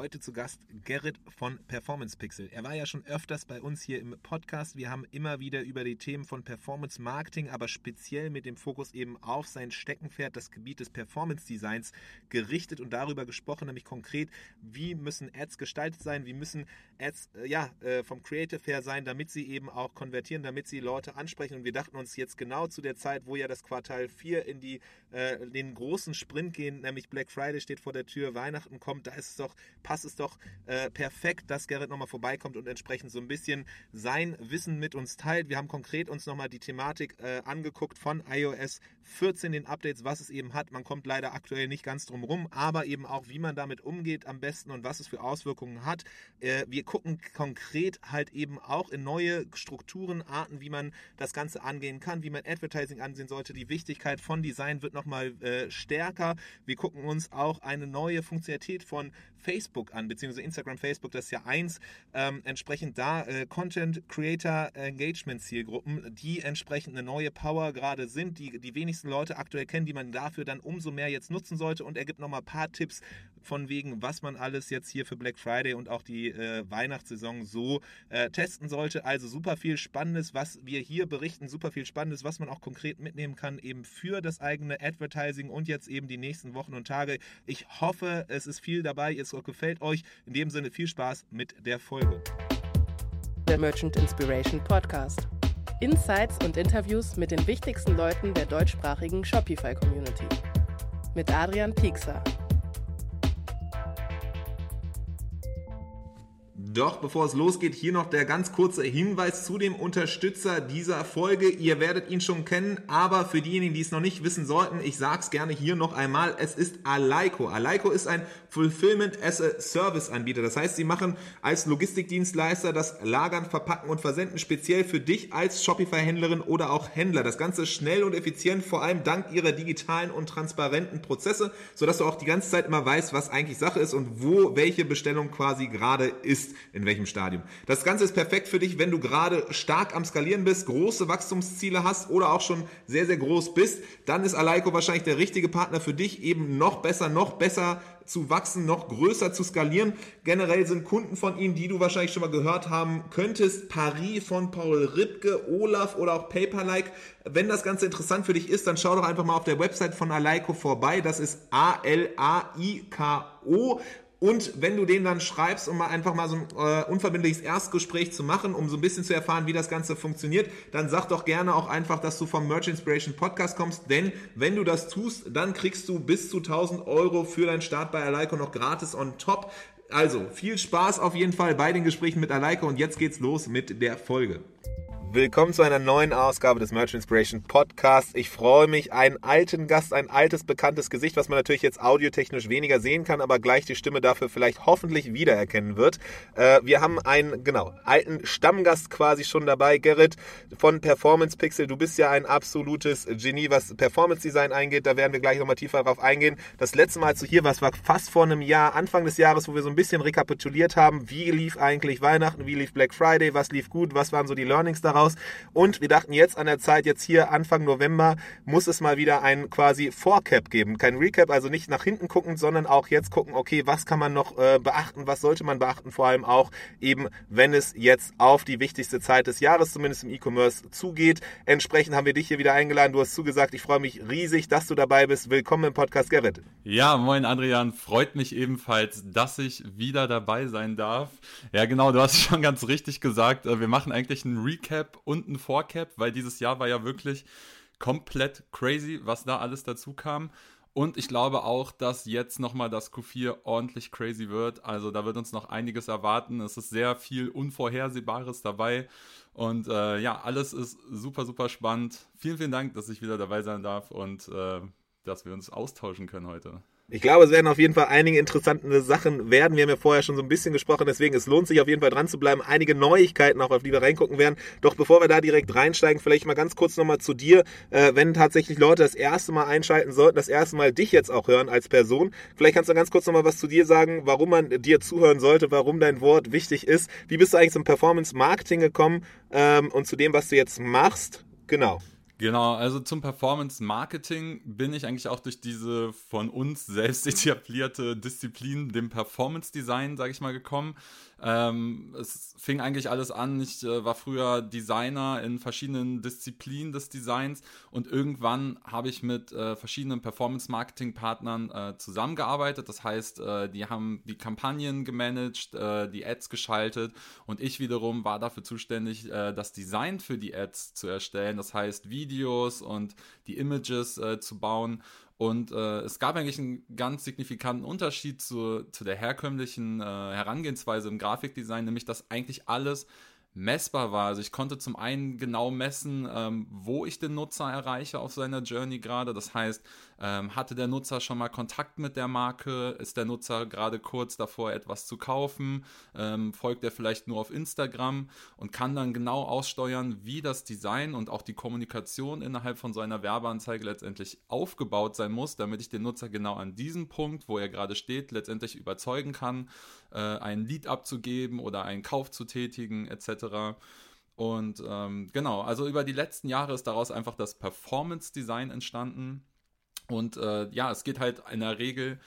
Heute zu Gast Gerrit von Performance Pixel. Er war ja schon öfters bei uns hier im Podcast. Wir haben immer wieder über die Themen von Performance Marketing, aber speziell mit dem Fokus eben auf sein Steckenpferd, das Gebiet des Performance Designs, gerichtet und darüber gesprochen, nämlich konkret, wie müssen Ads gestaltet sein, wie müssen Ads äh, ja, äh, vom Creative her sein, damit sie eben auch konvertieren, damit sie Leute ansprechen. Und wir dachten uns jetzt genau zu der Zeit, wo ja das Quartal 4 in die, äh, den großen Sprint gehen, nämlich Black Friday steht vor der Tür, Weihnachten kommt, da ist es doch passt es doch äh, perfekt, dass Gerrit nochmal vorbeikommt und entsprechend so ein bisschen sein Wissen mit uns teilt. Wir haben konkret uns nochmal die Thematik äh, angeguckt von iOS 14, den Updates, was es eben hat. Man kommt leider aktuell nicht ganz drum rum, aber eben auch, wie man damit umgeht am besten und was es für Auswirkungen hat. Äh, wir gucken konkret halt eben auch in neue Strukturen, Arten, wie man das Ganze angehen kann, wie man Advertising ansehen sollte. Die Wichtigkeit von Design wird nochmal äh, stärker. Wir gucken uns auch eine neue Funktionalität von Facebook an, beziehungsweise Instagram, Facebook, das ist ja eins. Ähm, entsprechend da äh, Content Creator Engagement Zielgruppen, die entsprechend eine neue Power gerade sind, die die wenigsten Leute aktuell kennen, die man dafür dann umso mehr jetzt nutzen sollte. Und er gibt nochmal ein paar Tipps von wegen, was man alles jetzt hier für Black Friday und auch die äh, Weihnachtssaison so äh, testen sollte. Also super viel Spannendes, was wir hier berichten, super viel Spannendes, was man auch konkret mitnehmen kann, eben für das eigene Advertising und jetzt eben die nächsten Wochen und Tage. Ich hoffe, es ist viel dabei, es gefällt euch. In dem Sinne viel Spaß mit der Folge. Der Merchant Inspiration Podcast. Insights und Interviews mit den wichtigsten Leuten der deutschsprachigen Shopify Community. Mit Adrian Piekser. Doch bevor es losgeht, hier noch der ganz kurze Hinweis zu dem Unterstützer dieser Folge. Ihr werdet ihn schon kennen, aber für diejenigen, die es noch nicht wissen sollten, ich sage es gerne hier noch einmal, es ist Alaiko. Alaiko ist ein Fulfillment as a Service Anbieter. Das heißt, sie machen als Logistikdienstleister das Lagern, Verpacken und Versenden speziell für dich als Shopify-Händlerin oder auch Händler. Das Ganze schnell und effizient, vor allem dank ihrer digitalen und transparenten Prozesse, sodass du auch die ganze Zeit immer weißt, was eigentlich Sache ist und wo welche Bestellung quasi gerade ist in welchem Stadium. Das Ganze ist perfekt für dich, wenn du gerade stark am Skalieren bist, große Wachstumsziele hast oder auch schon sehr, sehr groß bist. Dann ist Alaiko wahrscheinlich der richtige Partner für dich, eben noch besser, noch besser zu wachsen, noch größer zu skalieren. Generell sind Kunden von ihnen, die du wahrscheinlich schon mal gehört haben könntest, Paris von Paul Ripke, Olaf oder auch Paperlike. Wenn das Ganze interessant für dich ist, dann schau doch einfach mal auf der Website von Alaiko vorbei. Das ist A-L-A-I-K-O. Und wenn du den dann schreibst, um mal einfach mal so ein äh, unverbindliches Erstgespräch zu machen, um so ein bisschen zu erfahren, wie das Ganze funktioniert, dann sag doch gerne auch einfach, dass du vom Merch Inspiration Podcast kommst, denn wenn du das tust, dann kriegst du bis zu 1000 Euro für deinen Start bei Alaiko noch gratis on top. Also viel Spaß auf jeden Fall bei den Gesprächen mit Alaiko und jetzt geht's los mit der Folge. Willkommen zu einer neuen Ausgabe des Merch Inspiration Podcasts. Ich freue mich, einen alten Gast, ein altes, bekanntes Gesicht, was man natürlich jetzt audiotechnisch weniger sehen kann, aber gleich die Stimme dafür vielleicht hoffentlich wiedererkennen wird. Äh, wir haben einen, genau, alten Stammgast quasi schon dabei, Gerrit von Performance Pixel. Du bist ja ein absolutes Genie, was Performance Design eingeht. Da werden wir gleich nochmal tiefer drauf eingehen. Das letzte Mal, als du hier warst, war fast vor einem Jahr, Anfang des Jahres, wo wir so ein bisschen rekapituliert haben, wie lief eigentlich Weihnachten, wie lief Black Friday, was lief gut, was waren so die Learnings daraus raus. Und wir dachten jetzt an der Zeit, jetzt hier Anfang November, muss es mal wieder ein quasi Vorcap geben. Kein Recap, also nicht nach hinten gucken, sondern auch jetzt gucken, okay, was kann man noch äh, beachten, was sollte man beachten, vor allem auch eben, wenn es jetzt auf die wichtigste Zeit des Jahres, zumindest im E-Commerce, zugeht. Entsprechend haben wir dich hier wieder eingeladen. Du hast zugesagt, ich freue mich riesig, dass du dabei bist. Willkommen im Podcast, Gerrit. Ja, moin Adrian, freut mich ebenfalls, dass ich wieder dabei sein darf. Ja, genau, du hast schon ganz richtig gesagt. Äh, wir machen eigentlich einen Recap und ein Vorcap, weil dieses Jahr war ja wirklich komplett crazy, was da alles dazu kam. Und ich glaube auch, dass jetzt nochmal das Q4 ordentlich crazy wird. Also da wird uns noch einiges erwarten. Es ist sehr viel Unvorhersehbares dabei. Und äh, ja, alles ist super, super spannend. Vielen, vielen Dank, dass ich wieder dabei sein darf und äh, dass wir uns austauschen können heute. Ich glaube, es werden auf jeden Fall einige interessante Sachen werden. Wir haben ja vorher schon so ein bisschen gesprochen, deswegen es lohnt sich auf jeden Fall dran zu bleiben. Einige Neuigkeiten auch, auf die wir reingucken werden. Doch bevor wir da direkt reinsteigen, vielleicht mal ganz kurz nochmal zu dir. Äh, wenn tatsächlich Leute das erste Mal einschalten sollten, das erste Mal dich jetzt auch hören als Person, vielleicht kannst du ganz kurz nochmal was zu dir sagen, warum man dir zuhören sollte, warum dein Wort wichtig ist. Wie bist du eigentlich zum Performance Marketing gekommen ähm, und zu dem, was du jetzt machst? Genau. Genau, also zum Performance Marketing bin ich eigentlich auch durch diese von uns selbst etablierte Disziplin, dem Performance Design, sage ich mal, gekommen. Ähm, es fing eigentlich alles an. Ich äh, war früher Designer in verschiedenen Disziplinen des Designs und irgendwann habe ich mit äh, verschiedenen Performance-Marketing-Partnern äh, zusammengearbeitet. Das heißt, äh, die haben die Kampagnen gemanagt, äh, die Ads geschaltet und ich wiederum war dafür zuständig, äh, das Design für die Ads zu erstellen. Das heißt, Videos und die Images zu bauen und äh, es gab eigentlich einen ganz signifikanten Unterschied zu, zu der herkömmlichen äh, Herangehensweise im Grafikdesign, nämlich dass eigentlich alles messbar war. Also ich konnte zum einen genau messen, ähm, wo ich den Nutzer erreiche auf seiner Journey gerade. Das heißt, ähm, hatte der Nutzer schon mal Kontakt mit der Marke? Ist der Nutzer gerade kurz davor, etwas zu kaufen? Ähm, folgt er vielleicht nur auf Instagram und kann dann genau aussteuern, wie das Design und auch die Kommunikation innerhalb von so einer Werbeanzeige letztendlich aufgebaut sein muss, damit ich den Nutzer genau an diesem Punkt, wo er gerade steht, letztendlich überzeugen kann, äh, ein Lied abzugeben oder einen Kauf zu tätigen etc. Und ähm, genau, also über die letzten Jahre ist daraus einfach das Performance Design entstanden. Und äh, ja, es geht halt in der Regel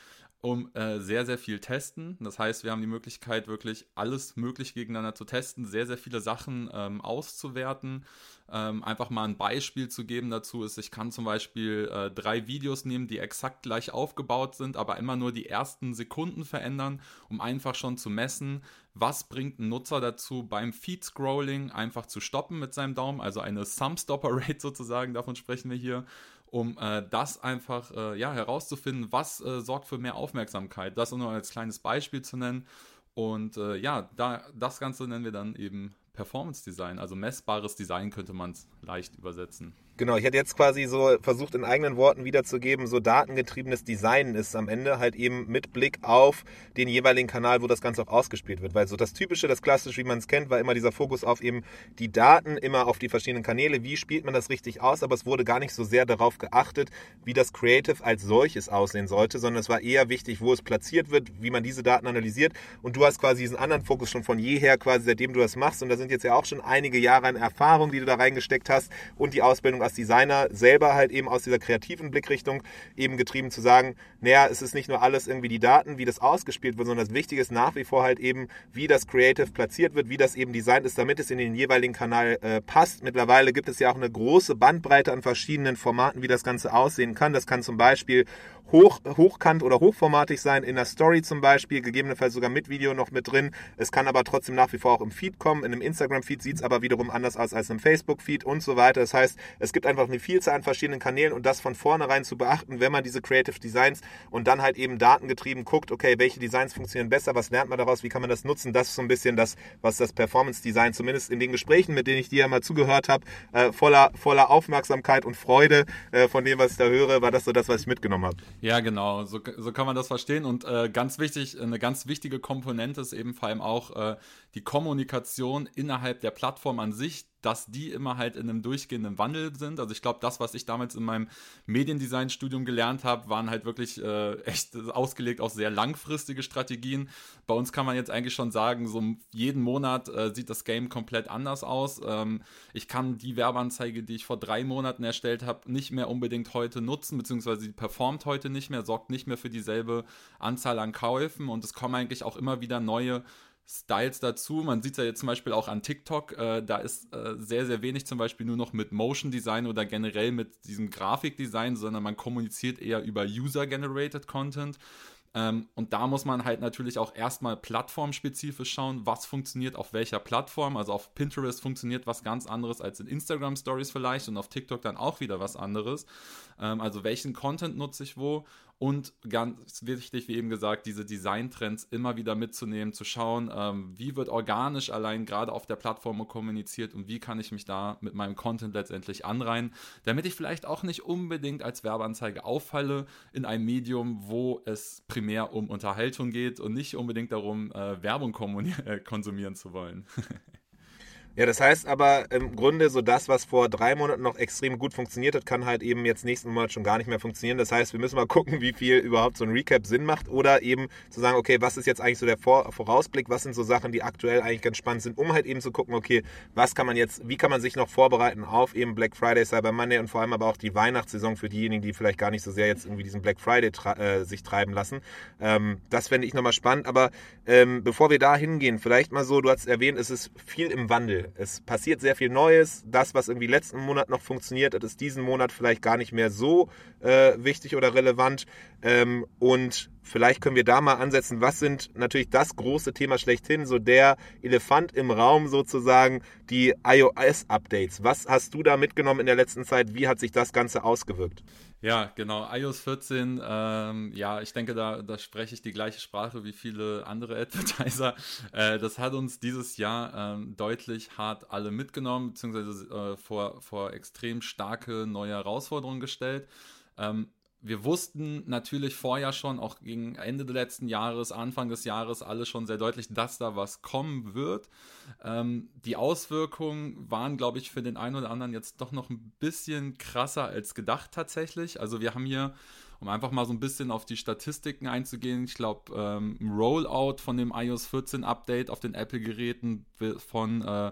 um äh, sehr, sehr viel Testen. Das heißt, wir haben die Möglichkeit, wirklich alles möglich gegeneinander zu testen, sehr, sehr viele Sachen ähm, auszuwerten. Ähm, einfach mal ein Beispiel zu geben dazu ist, ich kann zum Beispiel äh, drei Videos nehmen, die exakt gleich aufgebaut sind, aber immer nur die ersten Sekunden verändern, um einfach schon zu messen, was bringt ein Nutzer dazu, beim Feed-Scrolling einfach zu stoppen mit seinem Daumen, also eine Sum-Stopper-Rate sozusagen, davon sprechen wir hier um äh, das einfach äh, ja, herauszufinden, was äh, sorgt für mehr Aufmerksamkeit. Das nur als kleines Beispiel zu nennen. Und äh, ja, da, das Ganze nennen wir dann eben Performance Design, also messbares Design könnte man es leicht übersetzen. Genau, ich hätte jetzt quasi so versucht, in eigenen Worten wiederzugeben, so datengetriebenes Design ist am Ende halt eben mit Blick auf den jeweiligen Kanal, wo das Ganze auch ausgespielt wird. Weil so das Typische, das Klassische, wie man es kennt, war immer dieser Fokus auf eben die Daten, immer auf die verschiedenen Kanäle, wie spielt man das richtig aus, aber es wurde gar nicht so sehr darauf geachtet, wie das Creative als solches aussehen sollte, sondern es war eher wichtig, wo es platziert wird, wie man diese Daten analysiert. Und du hast quasi diesen anderen Fokus schon von jeher, quasi seitdem du das machst. Und da sind jetzt ja auch schon einige Jahre an Erfahrung, die du da reingesteckt hast und die Ausbildung als Designer selber halt eben aus dieser kreativen Blickrichtung eben getrieben zu sagen, naja, es ist nicht nur alles irgendwie die Daten, wie das ausgespielt wird, sondern das Wichtige ist nach wie vor halt eben, wie das Creative platziert wird, wie das eben designt ist, damit es in den jeweiligen Kanal äh, passt. Mittlerweile gibt es ja auch eine große Bandbreite an verschiedenen Formaten, wie das Ganze aussehen kann. Das kann zum Beispiel hoch, hochkant oder hochformatig sein, in der Story zum Beispiel, gegebenenfalls sogar mit Video noch mit drin. Es kann aber trotzdem nach wie vor auch im Feed kommen. In einem Instagram-Feed sieht es aber wiederum anders aus als im Facebook-Feed und so weiter. Das heißt, es gibt einfach eine Vielzahl an verschiedenen Kanälen und das von vornherein zu beachten, wenn man diese Creative Designs und dann halt eben datengetrieben guckt, okay, welche Designs funktionieren besser, was lernt man daraus, wie kann man das nutzen, das ist so ein bisschen das, was das Performance-Design, zumindest in den Gesprächen, mit denen ich dir ja mal zugehört habe, äh, voller, voller Aufmerksamkeit und Freude äh, von dem, was ich da höre, war das so das, was ich mitgenommen habe. Ja, genau, so, so kann man das verstehen. Und äh, ganz wichtig, eine ganz wichtige Komponente ist eben vor allem auch äh, die Kommunikation innerhalb der Plattform an sich, dass die immer halt in einem durchgehenden Wandel sind. Also ich glaube, das, was ich damals in meinem Mediendesign-Studium gelernt habe, waren halt wirklich äh, echt ausgelegt auf sehr langfristige Strategien. Bei uns kann man jetzt eigentlich schon sagen, so jeden Monat äh, sieht das Game komplett anders aus. Ähm, ich kann die Werbeanzeige, die ich vor drei Monaten erstellt habe, nicht mehr unbedingt heute nutzen, beziehungsweise sie performt heute nicht mehr, sorgt nicht mehr für dieselbe Anzahl an Käufen und es kommen eigentlich auch immer wieder neue Styles dazu. Man sieht es ja jetzt zum Beispiel auch an TikTok. Äh, da ist äh, sehr, sehr wenig zum Beispiel nur noch mit Motion Design oder generell mit diesem Grafikdesign, sondern man kommuniziert eher über User-Generated Content. Ähm, und da muss man halt natürlich auch erstmal plattformspezifisch schauen, was funktioniert auf welcher Plattform. Also auf Pinterest funktioniert was ganz anderes als in Instagram Stories vielleicht und auf TikTok dann auch wieder was anderes. Ähm, also welchen Content nutze ich wo und ganz wichtig, wie eben gesagt, diese Designtrends immer wieder mitzunehmen, zu schauen, ähm, wie wird organisch allein gerade auf der Plattform kommuniziert und wie kann ich mich da mit meinem Content letztendlich anreihen, damit ich vielleicht auch nicht unbedingt als Werbeanzeige auffalle in einem Medium, wo es primär um Unterhaltung geht und nicht unbedingt darum, äh, Werbung äh, konsumieren zu wollen. Ja, das heißt aber im Grunde so das, was vor drei Monaten noch extrem gut funktioniert hat, kann halt eben jetzt nächsten Monat schon gar nicht mehr funktionieren. Das heißt, wir müssen mal gucken, wie viel überhaupt so ein Recap Sinn macht oder eben zu sagen, okay, was ist jetzt eigentlich so der Vor Vorausblick, was sind so Sachen, die aktuell eigentlich ganz spannend sind, um halt eben zu gucken, okay, was kann man jetzt, wie kann man sich noch vorbereiten auf eben Black Friday, Cyber Monday und vor allem aber auch die Weihnachtssaison für diejenigen, die vielleicht gar nicht so sehr jetzt irgendwie diesen Black Friday äh, sich treiben lassen. Ähm, das fände ich nochmal spannend, aber ähm, bevor wir da hingehen, vielleicht mal so, du hast erwähnt, es ist viel im Wandel. Es passiert sehr viel Neues. Das, was irgendwie letzten Monat noch funktioniert hat, ist diesen Monat vielleicht gar nicht mehr so äh, wichtig oder relevant. Ähm, und vielleicht können wir da mal ansetzen, was sind natürlich das große Thema schlechthin, so der Elefant im Raum sozusagen, die iOS-Updates. Was hast du da mitgenommen in der letzten Zeit? Wie hat sich das Ganze ausgewirkt? Ja, genau. iOS 14, ähm, ja, ich denke, da, da spreche ich die gleiche Sprache wie viele andere Advertiser. Äh, das hat uns dieses Jahr ähm, deutlich hart alle mitgenommen, beziehungsweise äh, vor, vor extrem starke neue Herausforderungen gestellt. Ähm, wir wussten natürlich vorher schon, auch gegen Ende des letzten Jahres, Anfang des Jahres, alle schon sehr deutlich, dass da was kommen wird. Ähm, die Auswirkungen waren, glaube ich, für den einen oder anderen jetzt doch noch ein bisschen krasser als gedacht tatsächlich. Also wir haben hier, um einfach mal so ein bisschen auf die Statistiken einzugehen, ich glaube, ähm, Rollout von dem iOS 14 Update auf den Apple-Geräten von äh,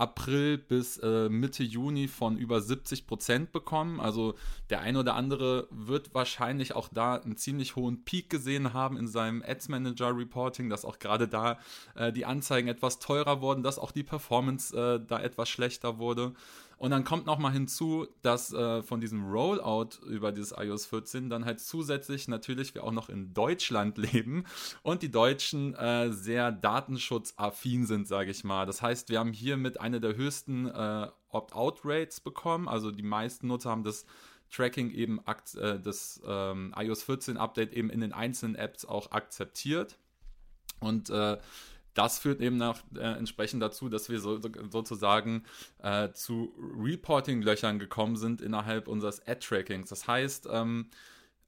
April bis äh, Mitte Juni von über 70 Prozent bekommen. Also der eine oder andere wird wahrscheinlich auch da einen ziemlich hohen Peak gesehen haben in seinem Ads Manager Reporting, dass auch gerade da äh, die Anzeigen etwas teurer wurden, dass auch die Performance äh, da etwas schlechter wurde. Und dann kommt nochmal hinzu, dass äh, von diesem Rollout über dieses iOS 14 dann halt zusätzlich natürlich wir auch noch in Deutschland leben und die Deutschen äh, sehr datenschutzaffin sind, sage ich mal. Das heißt, wir haben hier mit einer der höchsten äh, Opt-out-Rates bekommen. Also die meisten Nutzer haben das Tracking eben äh, das ähm, iOS 14 Update eben in den einzelnen Apps auch akzeptiert. Und äh, das führt eben nach, äh, entsprechend dazu, dass wir so, sozusagen äh, zu Reporting-Löchern gekommen sind innerhalb unseres Ad-Trackings. Das heißt, ähm,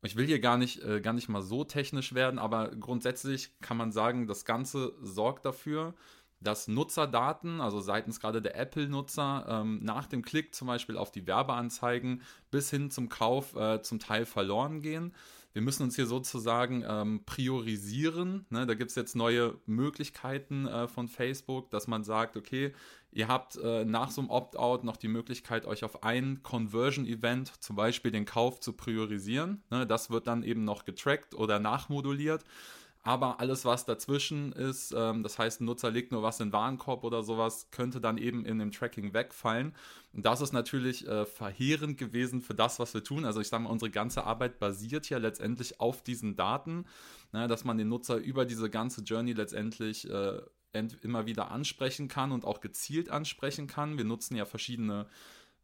ich will hier gar nicht, äh, gar nicht mal so technisch werden, aber grundsätzlich kann man sagen, das Ganze sorgt dafür, dass Nutzerdaten, also seitens gerade der Apple-Nutzer, ähm, nach dem Klick zum Beispiel auf die Werbeanzeigen bis hin zum Kauf äh, zum Teil verloren gehen wir müssen uns hier sozusagen ähm, priorisieren. Ne? Da gibt es jetzt neue Möglichkeiten äh, von Facebook, dass man sagt, okay, ihr habt äh, nach so einem Opt-out noch die Möglichkeit, euch auf ein Conversion-Event, zum Beispiel den Kauf, zu priorisieren. Ne? Das wird dann eben noch getrackt oder nachmoduliert. Aber alles, was dazwischen ist, ähm, das heißt, ein Nutzer legt nur was in den Warenkorb oder sowas, könnte dann eben in dem Tracking wegfallen. Und das ist natürlich äh, verheerend gewesen für das, was wir tun. Also ich sage mal, unsere ganze Arbeit basiert ja letztendlich auf diesen Daten, ne, dass man den Nutzer über diese ganze Journey letztendlich äh, immer wieder ansprechen kann und auch gezielt ansprechen kann. Wir nutzen ja verschiedene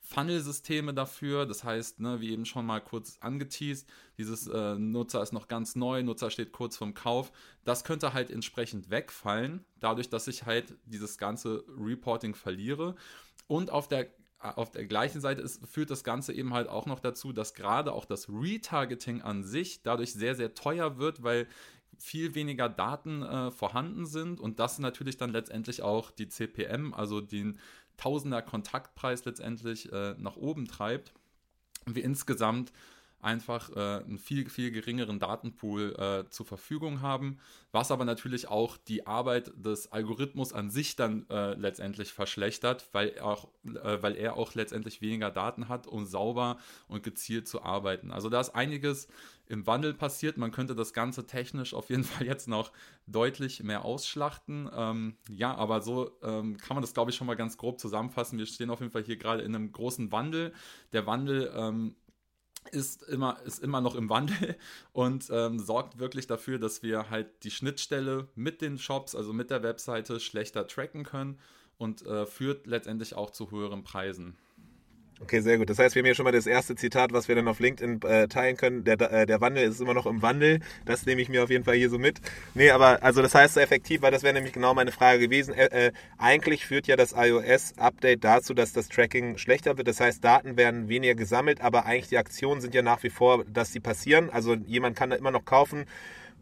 Funnel-Systeme dafür. Das heißt, ne, wie eben schon mal kurz angeteased, dieses äh, Nutzer ist noch ganz neu, Nutzer steht kurz vorm Kauf. Das könnte halt entsprechend wegfallen, dadurch, dass ich halt dieses ganze Reporting verliere. Und auf der auf der gleichen Seite ist, führt das Ganze eben halt auch noch dazu, dass gerade auch das Retargeting an sich dadurch sehr, sehr teuer wird, weil viel weniger Daten äh, vorhanden sind und das natürlich dann letztendlich auch die CPM, also den Tausender Kontaktpreis letztendlich äh, nach oben treibt. Und wir insgesamt einfach äh, einen viel, viel geringeren Datenpool äh, zur Verfügung haben, was aber natürlich auch die Arbeit des Algorithmus an sich dann äh, letztendlich verschlechtert, weil er, auch, äh, weil er auch letztendlich weniger Daten hat, um sauber und gezielt zu arbeiten. Also da ist einiges im Wandel passiert. Man könnte das Ganze technisch auf jeden Fall jetzt noch deutlich mehr ausschlachten. Ähm, ja, aber so ähm, kann man das, glaube ich, schon mal ganz grob zusammenfassen. Wir stehen auf jeden Fall hier gerade in einem großen Wandel. Der Wandel ähm, ist immer, ist immer noch im Wandel und ähm, sorgt wirklich dafür, dass wir halt die Schnittstelle mit den Shops, also mit der Webseite, schlechter tracken können und äh, führt letztendlich auch zu höheren Preisen. Okay, sehr gut. Das heißt, wir haben hier schon mal das erste Zitat, was wir dann auf LinkedIn äh, teilen können. Der, äh, der Wandel ist immer noch im Wandel. Das nehme ich mir auf jeden Fall hier so mit. Nee, aber also das heißt effektiv, weil das wäre nämlich genau meine Frage gewesen. Äh, äh eigentlich führt ja das iOS-Update dazu, dass das Tracking schlechter wird. Das heißt, Daten werden weniger gesammelt, aber eigentlich die Aktionen sind ja nach wie vor, dass sie passieren. Also jemand kann da immer noch kaufen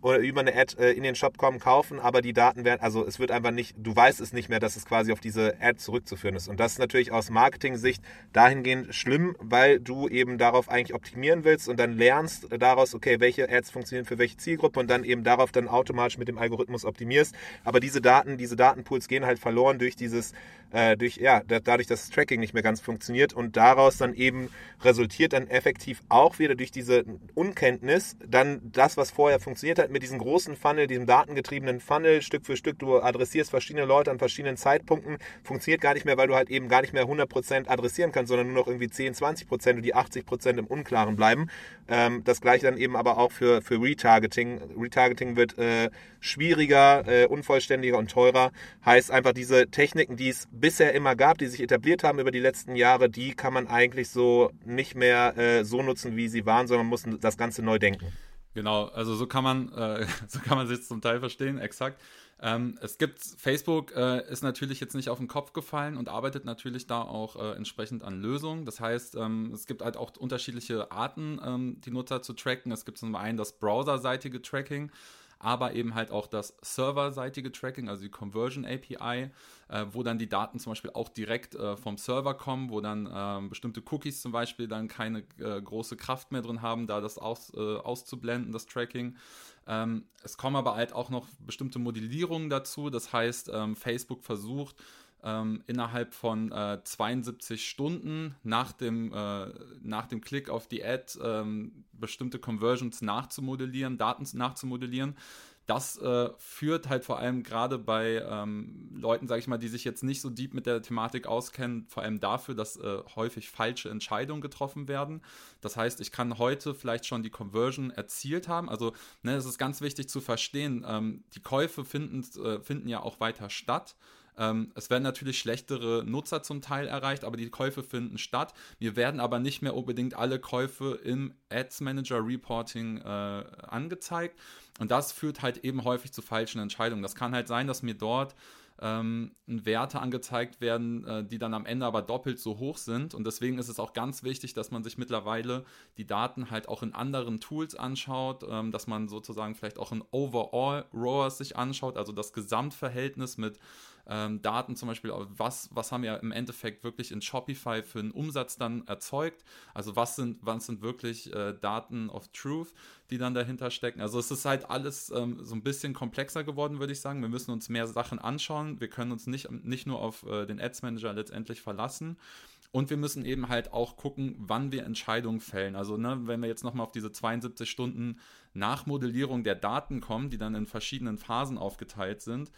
oder über eine Ad äh, in den Shop kommen, kaufen, aber die Daten werden, also es wird einfach nicht, du weißt es nicht mehr, dass es quasi auf diese Ad zurückzuführen ist. Und das ist natürlich aus Marketing-Sicht dahingehend schlimm, weil du eben darauf eigentlich optimieren willst und dann lernst daraus, okay, welche Ads funktionieren für welche Zielgruppe und dann eben darauf dann automatisch mit dem Algorithmus optimierst. Aber diese Daten, diese Datenpools gehen halt verloren durch dieses äh, durch, ja, dadurch, dass das Tracking nicht mehr ganz funktioniert und daraus dann eben resultiert dann effektiv auch wieder durch diese Unkenntnis dann das, was vorher funktioniert hat mit diesem großen Funnel, diesem datengetriebenen Funnel, Stück für Stück, du adressierst verschiedene Leute an verschiedenen Zeitpunkten, funktioniert gar nicht mehr, weil du halt eben gar nicht mehr 100% adressieren kannst, sondern nur noch irgendwie 10, 20% und die 80% im Unklaren bleiben. Ähm, das gleiche dann eben aber auch für, für Retargeting. Retargeting wird äh, schwieriger, äh, unvollständiger und teurer. Heißt einfach diese Techniken, die es bisher immer gab, die sich etabliert haben über die letzten Jahre, die kann man eigentlich so nicht mehr äh, so nutzen, wie sie waren, sondern man muss das Ganze neu denken. Genau, also so kann man, äh, so kann man sich zum Teil verstehen, exakt. Ähm, es gibt, Facebook äh, ist natürlich jetzt nicht auf den Kopf gefallen und arbeitet natürlich da auch äh, entsprechend an Lösungen. Das heißt, ähm, es gibt halt auch unterschiedliche Arten, ähm, die Nutzer zu tracken. Es gibt zum einen das browserseitige Tracking aber eben halt auch das serverseitige Tracking, also die Conversion API, äh, wo dann die Daten zum Beispiel auch direkt äh, vom Server kommen, wo dann äh, bestimmte Cookies zum Beispiel dann keine äh, große Kraft mehr drin haben, da das aus, äh, auszublenden, das Tracking. Ähm, es kommen aber halt auch noch bestimmte Modellierungen dazu, das heißt, ähm, Facebook versucht, ähm, innerhalb von äh, 72 Stunden nach dem, äh, nach dem Klick auf die Ad ähm, bestimmte Conversions nachzumodellieren, Daten nachzumodellieren. Das äh, führt halt vor allem gerade bei ähm, Leuten, sage ich mal, die sich jetzt nicht so deep mit der Thematik auskennen, vor allem dafür, dass äh, häufig falsche Entscheidungen getroffen werden. Das heißt, ich kann heute vielleicht schon die Conversion erzielt haben. Also ne, es ist ganz wichtig zu verstehen, ähm, die Käufe finden, äh, finden ja auch weiter statt. Ähm, es werden natürlich schlechtere Nutzer zum Teil erreicht, aber die Käufe finden statt. Mir werden aber nicht mehr unbedingt alle Käufe im Ads Manager Reporting äh, angezeigt. Und das führt halt eben häufig zu falschen Entscheidungen. Das kann halt sein, dass mir dort ähm, Werte angezeigt werden, äh, die dann am Ende aber doppelt so hoch sind. Und deswegen ist es auch ganz wichtig, dass man sich mittlerweile die Daten halt auch in anderen Tools anschaut, ähm, dass man sozusagen vielleicht auch in Overall ROAS sich anschaut, also das Gesamtverhältnis mit ähm, Daten zum Beispiel, was, was haben wir im Endeffekt wirklich in Shopify für einen Umsatz dann erzeugt? Also was sind, was sind wirklich äh, Daten of Truth, die dann dahinter stecken? Also es ist halt alles ähm, so ein bisschen komplexer geworden, würde ich sagen. Wir müssen uns mehr Sachen anschauen. Wir können uns nicht, nicht nur auf äh, den Ads Manager letztendlich verlassen. Und wir müssen eben halt auch gucken, wann wir Entscheidungen fällen. Also, ne, wenn wir jetzt nochmal auf diese 72 Stunden Nachmodellierung der Daten kommen, die dann in verschiedenen Phasen aufgeteilt sind,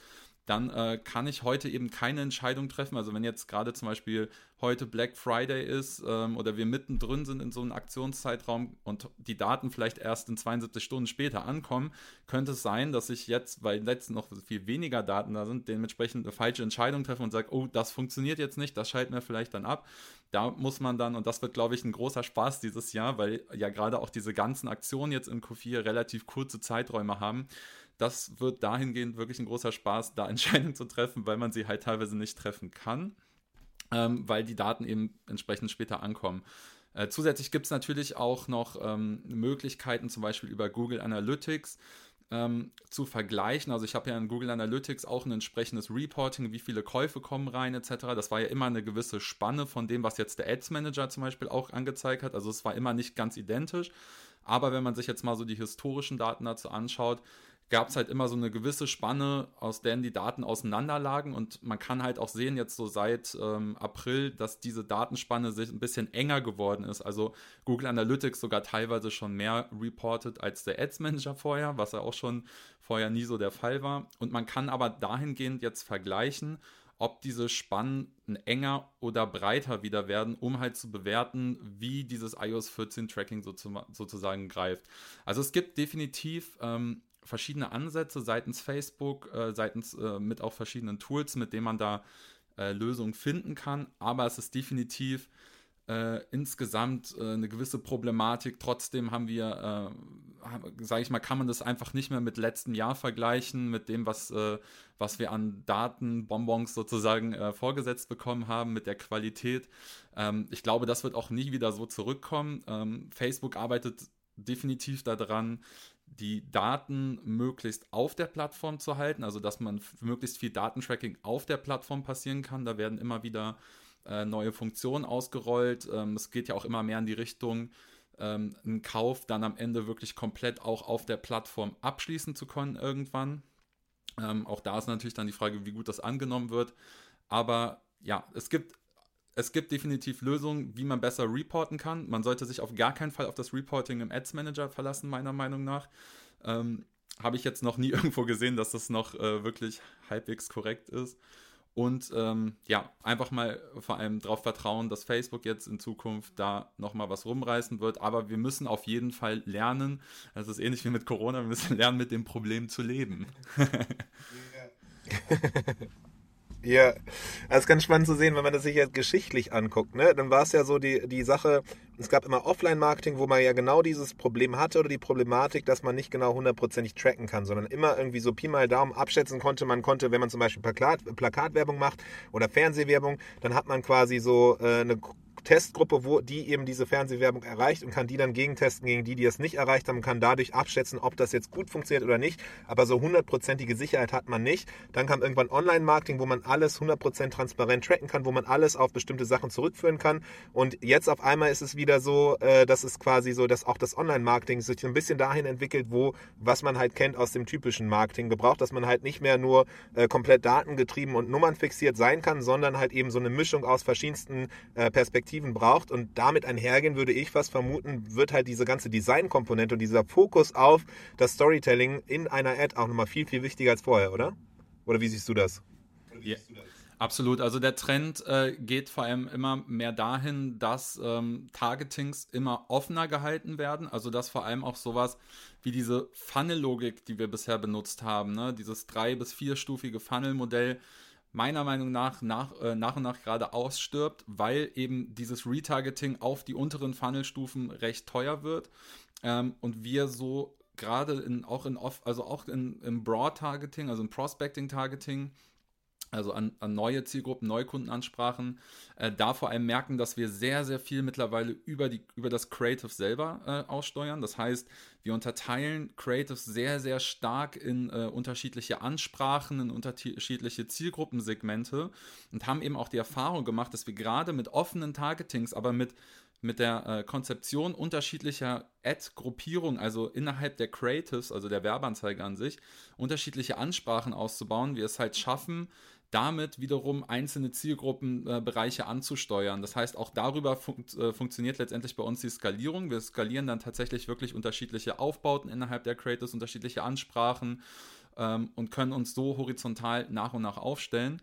dann äh, kann ich heute eben keine Entscheidung treffen. Also wenn jetzt gerade zum Beispiel heute Black Friday ist ähm, oder wir mittendrin sind in so einem Aktionszeitraum und die Daten vielleicht erst in 72 Stunden später ankommen, könnte es sein, dass ich jetzt, weil letztens noch viel weniger Daten da sind, dementsprechend eine falsche Entscheidung treffe und sage, oh, das funktioniert jetzt nicht, das schalten wir vielleicht dann ab. Da muss man dann, und das wird, glaube ich, ein großer Spaß dieses Jahr, weil ja gerade auch diese ganzen Aktionen jetzt in Q4 relativ kurze Zeiträume haben, das wird dahingehend wirklich ein großer Spaß, da Entscheidungen zu treffen, weil man sie halt teilweise nicht treffen kann, ähm, weil die Daten eben entsprechend später ankommen. Äh, zusätzlich gibt es natürlich auch noch ähm, Möglichkeiten, zum Beispiel über Google Analytics ähm, zu vergleichen. Also ich habe ja in Google Analytics auch ein entsprechendes Reporting, wie viele Käufe kommen rein etc. Das war ja immer eine gewisse Spanne von dem, was jetzt der Ads Manager zum Beispiel auch angezeigt hat. Also es war immer nicht ganz identisch. Aber wenn man sich jetzt mal so die historischen Daten dazu anschaut, gab es halt immer so eine gewisse Spanne, aus der die Daten auseinanderlagen. Und man kann halt auch sehen, jetzt so seit ähm, April, dass diese Datenspanne sich ein bisschen enger geworden ist. Also Google Analytics sogar teilweise schon mehr reported als der Ads Manager vorher, was ja auch schon vorher nie so der Fall war. Und man kann aber dahingehend jetzt vergleichen, ob diese Spannen enger oder breiter wieder werden, um halt zu bewerten, wie dieses iOS 14 Tracking sozusagen greift. Also es gibt definitiv ähm, verschiedene Ansätze seitens Facebook, äh, seitens äh, mit auch verschiedenen Tools, mit denen man da äh, Lösungen finden kann. Aber es ist definitiv äh, insgesamt äh, eine gewisse Problematik. Trotzdem haben wir, äh, sage ich mal, kann man das einfach nicht mehr mit letztem Jahr vergleichen, mit dem, was, äh, was wir an Datenbonbons sozusagen vorgesetzt bekommen haben, mit der Qualität. Ähm, ich glaube, das wird auch nie wieder so zurückkommen. Ähm, Facebook arbeitet definitiv daran, die Daten möglichst auf der Plattform zu halten, also dass man möglichst viel Datentracking auf der Plattform passieren kann. Da werden immer wieder äh, neue Funktionen ausgerollt. Ähm, es geht ja auch immer mehr in die Richtung, ähm, einen Kauf dann am Ende wirklich komplett auch auf der Plattform abschließen zu können irgendwann. Ähm, auch da ist natürlich dann die Frage, wie gut das angenommen wird. Aber ja, es gibt, es gibt definitiv Lösungen, wie man besser reporten kann. Man sollte sich auf gar keinen Fall auf das Reporting im Ads Manager verlassen, meiner Meinung nach. Ähm, Habe ich jetzt noch nie irgendwo gesehen, dass das noch äh, wirklich halbwegs korrekt ist. Und ähm, ja, einfach mal vor allem darauf vertrauen, dass Facebook jetzt in Zukunft da nochmal was rumreißen wird. Aber wir müssen auf jeden Fall lernen, das ist ähnlich wie mit Corona, wir müssen lernen, mit dem Problem zu leben. Ja, das ist ganz spannend zu sehen, wenn man das sich jetzt geschichtlich anguckt. Ne? Dann war es ja so die, die Sache, es gab immer Offline-Marketing, wo man ja genau dieses Problem hatte oder die Problematik, dass man nicht genau hundertprozentig tracken kann, sondern immer irgendwie so Pi mal Daumen abschätzen konnte. Man konnte, wenn man zum Beispiel Plakat, Plakatwerbung macht oder Fernsehwerbung, dann hat man quasi so äh, eine Testgruppe, wo die eben diese Fernsehwerbung erreicht und kann die dann gegentesten gegen die, die es nicht erreicht haben und kann dadurch abschätzen, ob das jetzt gut funktioniert oder nicht. Aber so hundertprozentige Sicherheit hat man nicht. Dann kam irgendwann Online-Marketing, wo man alles 100% transparent tracken kann, wo man alles auf bestimmte Sachen zurückführen kann. Und jetzt auf einmal ist es wieder so, äh, dass es quasi so, dass auch das Online-Marketing sich ein bisschen dahin entwickelt, wo, was man halt kennt aus dem typischen Marketing gebraucht, dass man halt nicht mehr nur äh, komplett datengetrieben und nummernfixiert sein kann, sondern halt eben so eine Mischung aus verschiedensten äh, Perspektiven Perspektiven braucht und damit einhergehen würde ich fast vermuten, wird halt diese ganze Designkomponente und dieser Fokus auf das Storytelling in einer Ad auch nochmal viel, viel wichtiger als vorher, oder? Oder wie siehst du das? Ja. Absolut, also der Trend äh, geht vor allem immer mehr dahin, dass ähm, Targetings immer offener gehalten werden. Also dass vor allem auch sowas wie diese Funnel-Logik, die wir bisher benutzt haben, ne? dieses drei- bis vierstufige Funnel-Modell, meiner Meinung nach nach, äh, nach und nach gerade ausstirbt, weil eben dieses Retargeting auf die unteren Funnelstufen recht teuer wird. Ähm, und wir so gerade in, auch in off, also auch in, im Broad Targeting, also im Prospecting Targeting, also an, an, neue Zielgruppen, Neukundenansprachen, äh, da vor allem merken, dass wir sehr, sehr viel mittlerweile über, die, über das Creative selber äh, aussteuern. Das heißt, wir unterteilen Creatives sehr, sehr stark in äh, unterschiedliche Ansprachen, in unterschiedliche Zielgruppensegmente und haben eben auch die Erfahrung gemacht, dass wir gerade mit offenen Targetings, aber mit mit der äh, Konzeption unterschiedlicher Ad-Gruppierungen, also innerhalb der Creatives, also der Werbeanzeige an sich, unterschiedliche Ansprachen auszubauen, wir es halt schaffen, damit wiederum einzelne Zielgruppenbereiche äh, anzusteuern. Das heißt, auch darüber fun äh, funktioniert letztendlich bei uns die Skalierung. Wir skalieren dann tatsächlich wirklich unterschiedliche Aufbauten innerhalb der Creators, unterschiedliche Ansprachen ähm, und können uns so horizontal nach und nach aufstellen.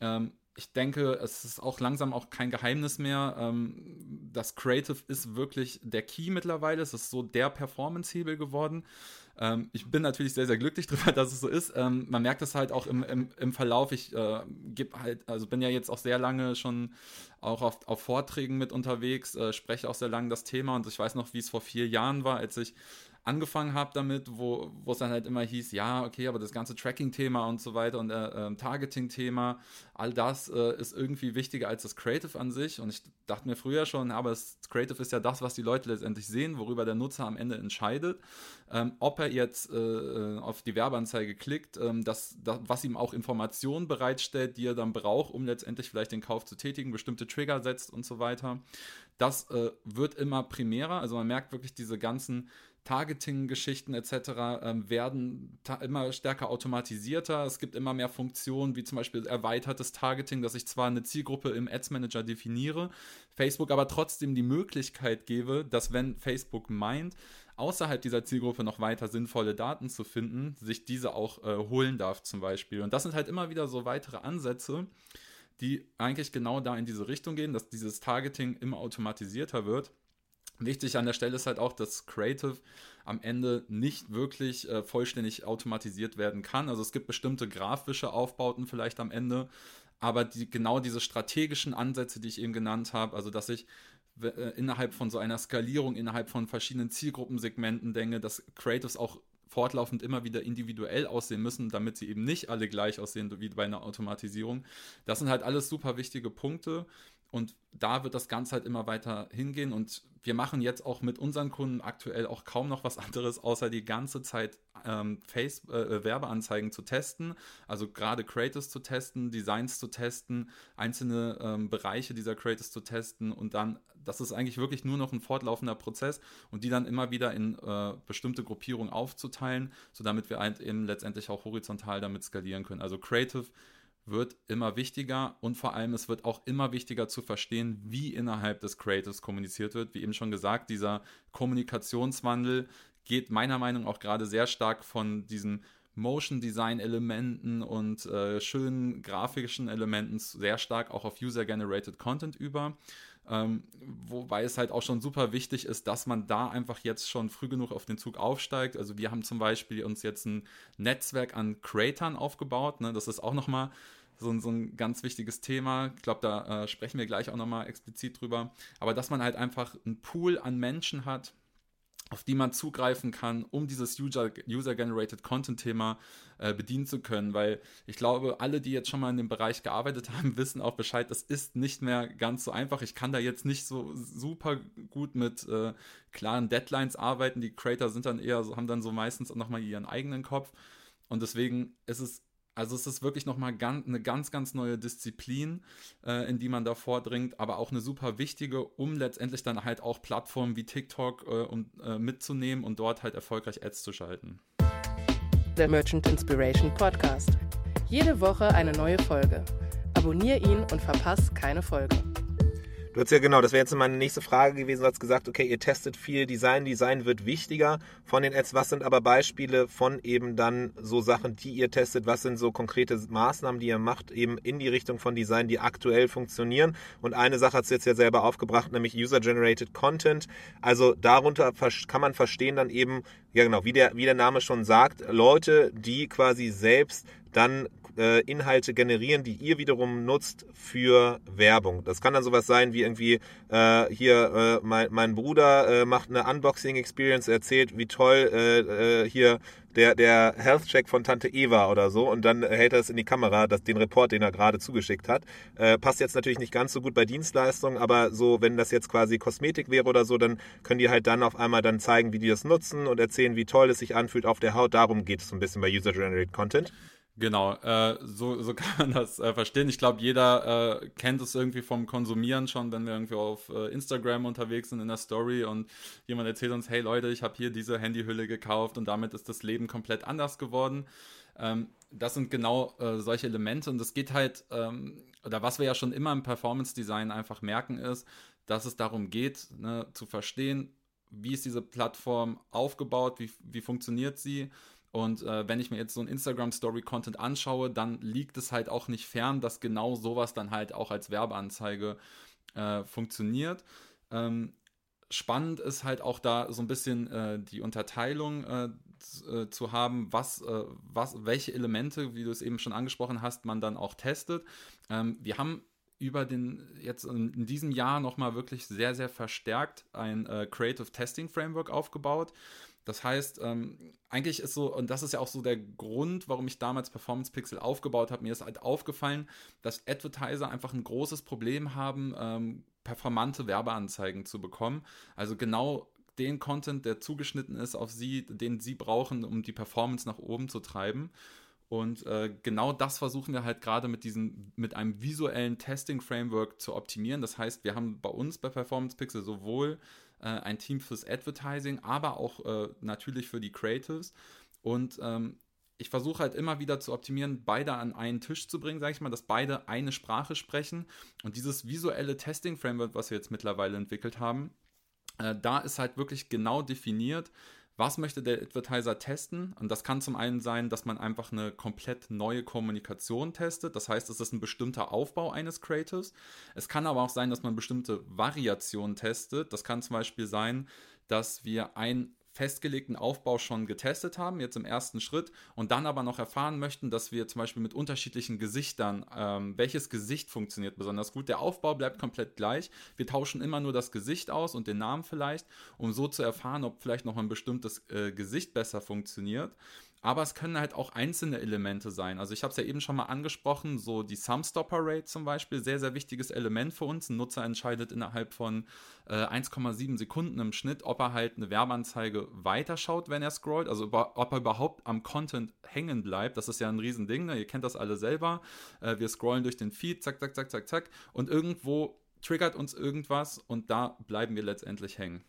Ähm, ich denke, es ist auch langsam auch kein Geheimnis mehr. Ähm, das Creative ist wirklich der Key mittlerweile. Es ist so der Performance-Hebel geworden. Ähm, ich bin natürlich sehr, sehr glücklich darüber, dass es so ist. Ähm, man merkt es halt auch im, im, im Verlauf. Ich äh, halt, also bin ja jetzt auch sehr lange schon auch auf, auf Vorträgen mit unterwegs, äh, spreche auch sehr lange das Thema und ich weiß noch, wie es vor vier Jahren war, als ich angefangen habe damit, wo es dann halt immer hieß, ja, okay, aber das ganze Tracking-Thema und so weiter und äh, äh, Targeting-Thema, all das äh, ist irgendwie wichtiger als das Creative an sich. Und ich dachte mir früher schon, aber das Creative ist ja das, was die Leute letztendlich sehen, worüber der Nutzer am Ende entscheidet. Ähm, ob er jetzt äh, äh auf die Werbeanzeige klickt, ähm, das, das, was ihm auch Informationen bereitstellt, die er dann braucht, um letztendlich vielleicht den Kauf zu tätigen, bestimmte Trigger setzt und so weiter. Das äh, wird immer primärer. Also man merkt wirklich diese ganzen Targeting-Geschichten etc. Ähm, werden immer stärker automatisierter. Es gibt immer mehr Funktionen, wie zum Beispiel erweitertes Targeting, dass ich zwar eine Zielgruppe im Ads Manager definiere, Facebook aber trotzdem die Möglichkeit gebe, dass wenn Facebook meint, außerhalb dieser Zielgruppe noch weiter sinnvolle Daten zu finden, sich diese auch äh, holen darf zum Beispiel. Und das sind halt immer wieder so weitere Ansätze, die eigentlich genau da in diese Richtung gehen, dass dieses Targeting immer automatisierter wird Wichtig an der Stelle ist halt auch, dass Creative am Ende nicht wirklich äh, vollständig automatisiert werden kann. Also es gibt bestimmte grafische Aufbauten vielleicht am Ende, aber die, genau diese strategischen Ansätze, die ich eben genannt habe, also dass ich äh, innerhalb von so einer Skalierung, innerhalb von verschiedenen Zielgruppensegmenten denke, dass Creatives auch fortlaufend immer wieder individuell aussehen müssen, damit sie eben nicht alle gleich aussehen wie bei einer Automatisierung. Das sind halt alles super wichtige Punkte Und da wird das Ganze halt immer weiter hingehen. Und wir machen jetzt auch mit unseren Kunden aktuell auch kaum noch was anderes, außer die ganze Zeit ähm, Face, äh, Werbeanzeigen zu testen. Also gerade Creators zu testen, Designs zu testen, einzelne ähm, Bereiche dieser Creators zu testen und dann, das ist eigentlich wirklich nur noch ein fortlaufender Prozess und die dann immer wieder in äh, bestimmte Gruppierungen aufzuteilen, so damit wir halt eben letztendlich auch horizontal damit skalieren können. Also Creative wird immer wichtiger und vor allem es wird auch immer wichtiger zu verstehen, wie innerhalb des Creatives kommuniziert wird. Wie eben schon gesagt, dieser Kommunikationswandel geht meiner Meinung nach auch gerade sehr stark von diesen Motion Design Elementen und äh, schönen grafischen Elementen sehr stark auch auf User Generated Content über. Ähm, wobei es halt auch schon super wichtig ist, dass man da einfach jetzt schon früh genug auf den Zug aufsteigt. Also wir haben zum Beispiel uns jetzt ein Netzwerk an Creatoren aufgebaut. Ne? Das ist auch nochmal so, so ein ganz wichtiges Thema. Ich glaube, da äh, sprechen wir gleich auch nochmal explizit drüber. Aber dass man halt einfach einen Pool an Menschen hat, auf die man zugreifen kann, um dieses User-Generated Content-Thema äh, bedienen zu können. Weil ich glaube, alle, die jetzt schon mal in dem Bereich gearbeitet haben, wissen auch Bescheid, das ist nicht mehr ganz so einfach. Ich kann da jetzt nicht so super gut mit äh, klaren Deadlines arbeiten. Die Creator sind dann eher, so, haben dann so meistens nochmal ihren eigenen Kopf. Und deswegen ist es also es ist wirklich nochmal ganz, eine ganz, ganz neue Disziplin, äh, in die man da vordringt, aber auch eine super wichtige, um letztendlich dann halt auch Plattformen wie TikTok äh, um, äh, mitzunehmen und dort halt erfolgreich Ads zu schalten. Der Merchant Inspiration Podcast. Jede Woche eine neue Folge. Abonnier ihn und verpasse keine Folge. Du hast ja genau, das wäre jetzt meine nächste Frage gewesen. Du hast gesagt, okay, ihr testet viel Design. Design wird wichtiger von den Ads. Was sind aber Beispiele von eben dann so Sachen, die ihr testet? Was sind so konkrete Maßnahmen, die ihr macht, eben in die Richtung von Design, die aktuell funktionieren? Und eine Sache hat du jetzt ja selber aufgebracht, nämlich User-Generated Content. Also darunter kann man verstehen dann eben, ja genau, wie der, wie der Name schon sagt, Leute, die quasi selbst dann äh, Inhalte generieren, die ihr wiederum nutzt für Werbung. Das kann dann sowas sein wie irgendwie äh, hier äh, mein, mein Bruder äh, macht eine Unboxing Experience, erzählt, wie toll äh, äh, hier der, der Health Check von Tante Eva oder so und dann hält er es in die Kamera, das, den Report, den er gerade zugeschickt hat. Äh, passt jetzt natürlich nicht ganz so gut bei Dienstleistungen, aber so, wenn das jetzt quasi Kosmetik wäre oder so, dann können die halt dann auf einmal dann zeigen, wie die das nutzen und erzählen, wie toll es sich anfühlt auf der Haut. Darum geht es so ein bisschen bei User-Generated Content. Genau, äh, so, so kann man das äh, verstehen. Ich glaube, jeder äh, kennt es irgendwie vom Konsumieren schon, wenn wir irgendwie auf äh, Instagram unterwegs sind in der Story und jemand erzählt uns, hey Leute, ich habe hier diese Handyhülle gekauft und damit ist das Leben komplett anders geworden. Ähm, das sind genau äh, solche Elemente und es geht halt, ähm, oder was wir ja schon immer im Performance Design einfach merken, ist, dass es darum geht, ne, zu verstehen, wie ist diese Plattform aufgebaut, wie, wie funktioniert sie und äh, wenn ich mir jetzt so ein Instagram-Story-Content anschaue, dann liegt es halt auch nicht fern, dass genau sowas dann halt auch als Werbeanzeige äh, funktioniert. Ähm, spannend ist halt auch da so ein bisschen äh, die Unterteilung äh, äh, zu haben, was, äh, was, welche Elemente, wie du es eben schon angesprochen hast, man dann auch testet. Ähm, wir haben über den jetzt in diesem Jahr nochmal wirklich sehr, sehr verstärkt ein Creative Testing Framework aufgebaut. Das heißt, ähm, eigentlich ist so, und das ist ja auch so der Grund, warum ich damals Performance Pixel aufgebaut habe, mir ist halt aufgefallen, dass Advertiser einfach ein großes Problem haben, ähm, performante Werbeanzeigen zu bekommen. Also genau den Content, der zugeschnitten ist auf sie, den sie brauchen, um die Performance nach oben zu treiben. Und äh, genau das versuchen wir halt gerade mit diesem, mit einem visuellen Testing-Framework zu optimieren. Das heißt, wir haben bei uns bei Performance Pixel sowohl äh, ein Team fürs Advertising, aber auch äh, natürlich für die Creatives. Und ähm, ich versuche halt immer wieder zu optimieren, beide an einen Tisch zu bringen, sage ich mal, dass beide eine Sprache sprechen. Und dieses visuelle Testing-Framework, was wir jetzt mittlerweile entwickelt haben, äh, da ist halt wirklich genau definiert, was möchte der Advertiser testen? Und das kann zum einen sein, dass man einfach eine komplett neue Kommunikation testet. Das heißt, es ist ein bestimmter Aufbau eines Creatives. Es kann aber auch sein, dass man bestimmte Variationen testet. Das kann zum Beispiel sein, dass wir ein festgelegten Aufbau schon getestet haben, jetzt im ersten Schritt, und dann aber noch erfahren möchten, dass wir zum Beispiel mit unterschiedlichen Gesichtern, ähm, welches Gesicht funktioniert besonders gut. Der Aufbau bleibt komplett gleich. Wir tauschen immer nur das Gesicht aus und den Namen vielleicht, um so zu erfahren, ob vielleicht noch ein bestimmtes äh, Gesicht besser funktioniert. Aber es können halt auch einzelne Elemente sein. Also ich habe es ja eben schon mal angesprochen, so die Sum-Stopper-Rate zum Beispiel, sehr, sehr wichtiges Element für uns. Ein Nutzer entscheidet innerhalb von äh, 1,7 Sekunden im Schnitt, ob er halt eine Werbeanzeige weiterschaut, wenn er scrollt, also ob er überhaupt am Content hängen bleibt. Das ist ja ein Riesending, ne? ihr kennt das alle selber. Äh, wir scrollen durch den Feed, zack, zack, zack, zack, zack und irgendwo triggert uns irgendwas und da bleiben wir letztendlich hängen.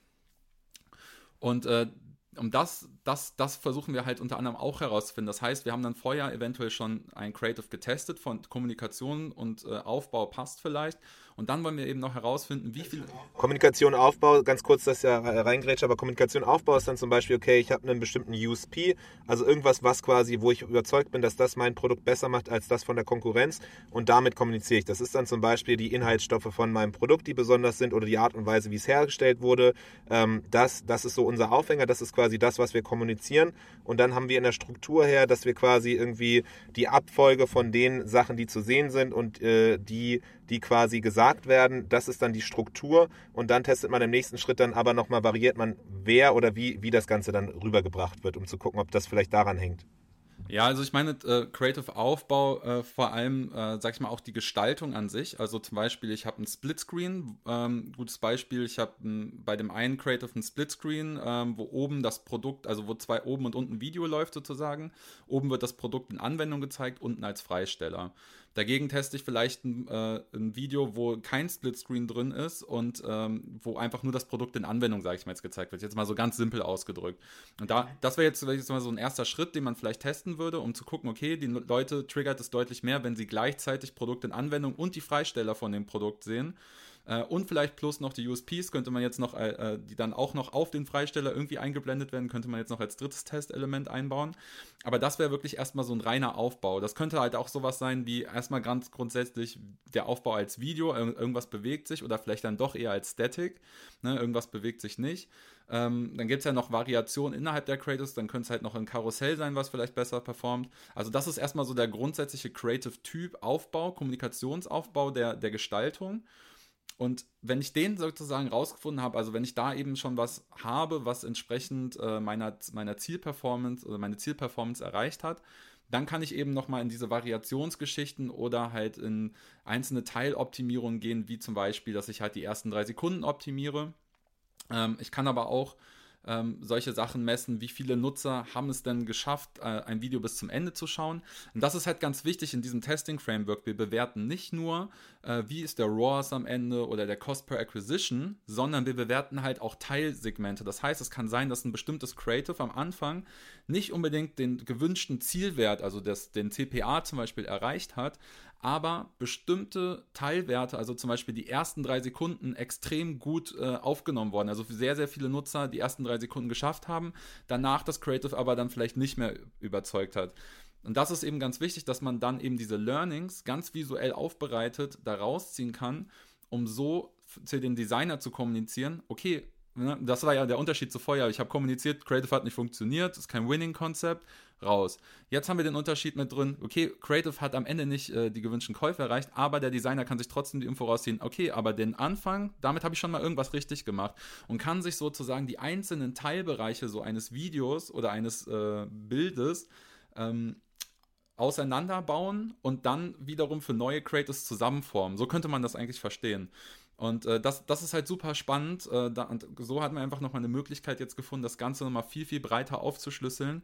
Und äh, um das, das, das versuchen wir halt unter anderem auch herauszufinden. Das heißt, wir haben dann vorher eventuell schon ein Creative getestet von Kommunikation und äh, Aufbau passt vielleicht und dann wollen wir eben noch herausfinden, wie viel. Kommunikation Aufbau, ganz kurz das ja reingrätscht, aber Kommunikation Aufbau ist dann zum Beispiel, okay, ich habe einen bestimmten USP, also irgendwas, was quasi, wo ich überzeugt bin, dass das mein Produkt besser macht als das von der Konkurrenz und damit kommuniziere ich. Das ist dann zum Beispiel die Inhaltsstoffe von meinem Produkt, die besonders sind oder die Art und Weise, wie es hergestellt wurde. Ähm, das, das ist so unser Aufhänger, das ist quasi das, was wir kommunizieren. Und dann haben wir in der Struktur her, dass wir quasi irgendwie die Abfolge von den Sachen, die zu sehen sind und äh, die die quasi gesagt werden. Das ist dann die Struktur und dann testet man im nächsten Schritt dann aber nochmal, variiert man, wer oder wie, wie das Ganze dann rübergebracht wird, um zu gucken, ob das vielleicht daran hängt. Ja, also ich meine, äh, Creative Aufbau, äh, vor allem, äh, sag ich mal, auch die Gestaltung an sich. Also zum Beispiel, ich habe ein Splitscreen, ähm, gutes Beispiel, ich habe bei dem einen Creative ein Splitscreen, ähm, wo oben das Produkt, also wo zwei oben und unten Video läuft sozusagen. Oben wird das Produkt in Anwendung gezeigt, unten als Freisteller. Dagegen teste ich vielleicht ein, äh, ein Video, wo kein Splitscreen drin ist und ähm, wo einfach nur das Produkt in Anwendung, sage ich mal, jetzt gezeigt wird. Jetzt mal so ganz simpel ausgedrückt. Und da, das wäre jetzt, wär jetzt mal so ein erster Schritt, den man vielleicht testen würde, um zu gucken, okay, die Leute triggert es deutlich mehr, wenn sie gleichzeitig Produkt in Anwendung und die Freisteller von dem Produkt sehen. Äh, und vielleicht plus noch die USPs könnte man jetzt noch, äh, äh, die dann auch noch auf den Freisteller irgendwie eingeblendet werden, könnte man jetzt noch als drittes Testelement einbauen. Aber das wäre wirklich erstmal so ein reiner Aufbau. Das könnte halt auch sowas sein wie erstmal ganz grundsätzlich der Aufbau als Video, irgendwas bewegt sich oder vielleicht dann doch eher als Static, ne, irgendwas bewegt sich nicht. Ähm, dann gibt es ja noch Variationen innerhalb der Creatives, dann könnte es halt noch ein Karussell sein, was vielleicht besser performt. Also das ist erstmal so der grundsätzliche Creative-Typ Aufbau, Kommunikationsaufbau der, der Gestaltung. Und wenn ich den sozusagen rausgefunden habe, also wenn ich da eben schon was habe, was entsprechend äh, meiner, meiner Zielperformance oder meine Zielperformance erreicht hat, dann kann ich eben nochmal in diese Variationsgeschichten oder halt in einzelne Teiloptimierungen gehen, wie zum Beispiel, dass ich halt die ersten drei Sekunden optimiere. Ähm, ich kann aber auch ähm, solche Sachen messen, wie viele Nutzer haben es denn geschafft, äh, ein Video bis zum Ende zu schauen. Und das ist halt ganz wichtig in diesem Testing-Framework. Wir bewerten nicht nur, äh, wie ist der ROAS am Ende oder der Cost per Acquisition, sondern wir bewerten halt auch Teilsegmente. Das heißt, es kann sein, dass ein bestimmtes Creative am Anfang nicht unbedingt den gewünschten Zielwert, also das, den CPA zum Beispiel, erreicht hat, aber bestimmte Teilwerte, also zum Beispiel die ersten drei Sekunden, extrem gut äh, aufgenommen worden. Also sehr, sehr viele Nutzer die ersten drei Sekunden geschafft haben, danach das Creative aber dann vielleicht nicht mehr überzeugt hat. Und das ist eben ganz wichtig, dass man dann eben diese Learnings ganz visuell aufbereitet da rausziehen kann, um so zu den Designer zu kommunizieren, okay, das war ja der Unterschied zu vorher. Ich habe kommuniziert, Creative hat nicht funktioniert, ist kein Winning-Konzept raus. Jetzt haben wir den Unterschied mit drin, okay, Creative hat am Ende nicht äh, die gewünschten Käufe erreicht, aber der Designer kann sich trotzdem die Info rausziehen, okay, aber den Anfang, damit habe ich schon mal irgendwas richtig gemacht und kann sich sozusagen die einzelnen Teilbereiche so eines Videos oder eines äh, Bildes ähm, auseinanderbauen und dann wiederum für neue Creators zusammenformen. So könnte man das eigentlich verstehen. Und äh, das, das ist halt super spannend. Äh, da, und so hat man einfach nochmal eine Möglichkeit jetzt gefunden, das Ganze nochmal viel, viel breiter aufzuschlüsseln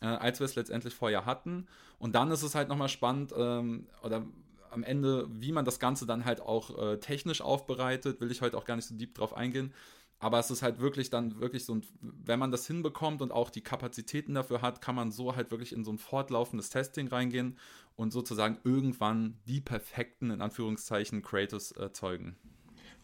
äh, als wir es letztendlich vorher hatten. Und dann ist es halt nochmal spannend, ähm, oder am Ende, wie man das Ganze dann halt auch äh, technisch aufbereitet, will ich heute auch gar nicht so deep drauf eingehen. Aber es ist halt wirklich dann wirklich so ein, wenn man das hinbekommt und auch die Kapazitäten dafür hat, kann man so halt wirklich in so ein fortlaufendes Testing reingehen und sozusagen irgendwann die perfekten, in Anführungszeichen, Creators erzeugen.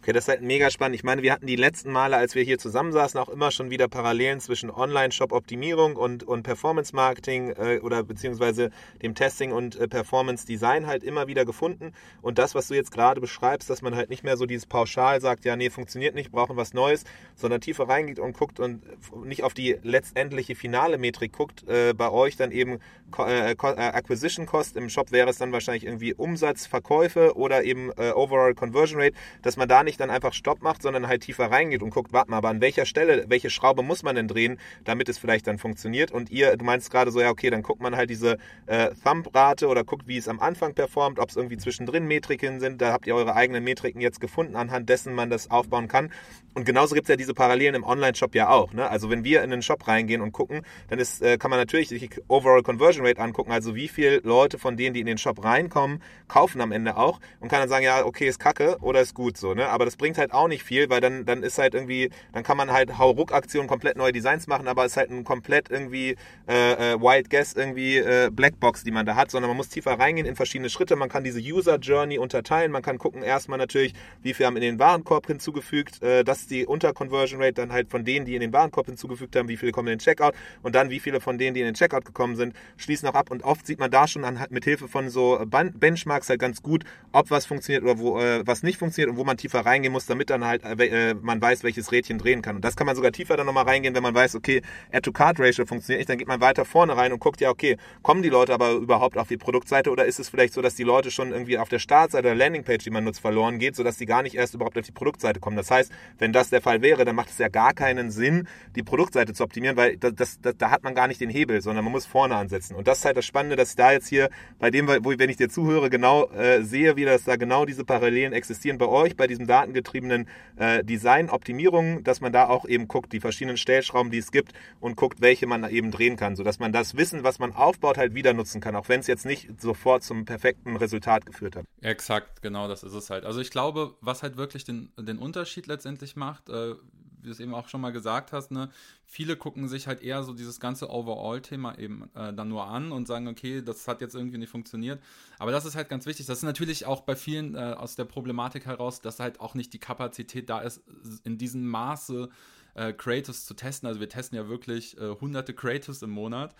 Okay, das ist halt mega spannend. Ich meine, wir hatten die letzten Male, als wir hier zusammensaßen, auch immer schon wieder Parallelen zwischen Online-Shop-Optimierung und, und Performance-Marketing äh, oder beziehungsweise dem Testing und äh, Performance-Design halt immer wieder gefunden. Und das, was du jetzt gerade beschreibst, dass man halt nicht mehr so dieses Pauschal sagt, ja, nee, funktioniert nicht, brauchen was Neues, sondern tiefer reingeht und guckt und nicht auf die letztendliche finale Metrik guckt. Äh, bei euch dann eben äh, äh, Acquisition Cost, im Shop wäre es dann wahrscheinlich irgendwie Umsatz, Verkäufe oder eben äh, Overall Conversion Rate, dass man da nicht nicht dann einfach Stopp macht, sondern halt tiefer reingeht und guckt, warte mal, aber an welcher Stelle, welche Schraube muss man denn drehen, damit es vielleicht dann funktioniert. Und ihr, du meinst gerade so, ja, okay, dann guckt man halt diese äh, Thumb-Rate oder guckt, wie es am Anfang performt, ob es irgendwie zwischendrin Metriken sind. Da habt ihr eure eigenen Metriken jetzt gefunden, anhand dessen man das aufbauen kann. Und genauso gibt es ja diese Parallelen im Online-Shop ja auch. Ne? Also wenn wir in den Shop reingehen und gucken, dann ist, äh, kann man natürlich die Overall Conversion Rate angucken, also wie viele Leute von denen, die in den Shop reinkommen, kaufen am Ende auch und kann dann sagen, ja, okay, ist kacke oder ist gut so. Ne? Aber das bringt halt auch nicht viel, weil dann, dann ist halt irgendwie, dann kann man halt Hauruck-Aktionen komplett neue Designs machen, aber es ist halt ein komplett irgendwie äh, äh, Wild Guess, irgendwie äh, Blackbox, die man da hat, sondern man muss tiefer reingehen in verschiedene Schritte. Man kann diese User Journey unterteilen. Man kann gucken erstmal natürlich, wie viel haben in den Warenkorb hinzugefügt. Äh, das ist die Unterconversion Rate dann halt von denen, die in den Warenkorb hinzugefügt haben, wie viele kommen in den Checkout und dann wie viele von denen, die in den Checkout gekommen sind, schließen auch ab. Und oft sieht man da schon an, mit Hilfe von so Benchmarks halt ganz gut, ob was funktioniert oder wo äh, was nicht funktioniert und wo man tiefer reingehen muss, damit dann halt äh, man weiß, welches Rädchen drehen kann. Und das kann man sogar tiefer dann nochmal reingehen, wenn man weiß, okay, Add-to-Card-Ratio funktioniert nicht, dann geht man weiter vorne rein und guckt, ja, okay, kommen die Leute aber überhaupt auf die Produktseite oder ist es vielleicht so, dass die Leute schon irgendwie auf der Startseite der Landingpage, die man nutzt, verloren geht, sodass die gar nicht erst überhaupt auf die Produktseite kommen. Das heißt, wenn das der Fall wäre, dann macht es ja gar keinen Sinn, die Produktseite zu optimieren, weil das, das, das, da hat man gar nicht den Hebel, sondern man muss vorne ansetzen. Und das ist halt das Spannende, dass ich da jetzt hier, bei dem, wo, wenn ich dir zuhöre, genau äh, sehe, wie das da genau diese Parallelen existieren bei euch, bei diesem datengetriebenen äh, Design, Optimierung, dass man da auch eben guckt, die verschiedenen Stellschrauben, die es gibt und guckt, welche man eben drehen kann, sodass man das Wissen, was man aufbaut, halt wieder nutzen kann, auch wenn es jetzt nicht sofort zum perfekten Resultat geführt hat. Exakt, genau, das ist es halt. Also ich glaube, was halt wirklich den, den Unterschied letztendlich macht, äh, wie du es eben auch schon mal gesagt hast, ne, viele gucken sich halt eher so dieses ganze Overall-Thema eben äh, dann nur an und sagen, okay, das hat jetzt irgendwie nicht funktioniert. Aber das ist halt ganz wichtig. Das ist natürlich auch bei vielen äh, aus der Problematik heraus, dass halt auch nicht die Kapazität da ist, in diesem Maße äh, Creatives zu testen. Also wir testen ja wirklich äh, hunderte Creatives im Monat.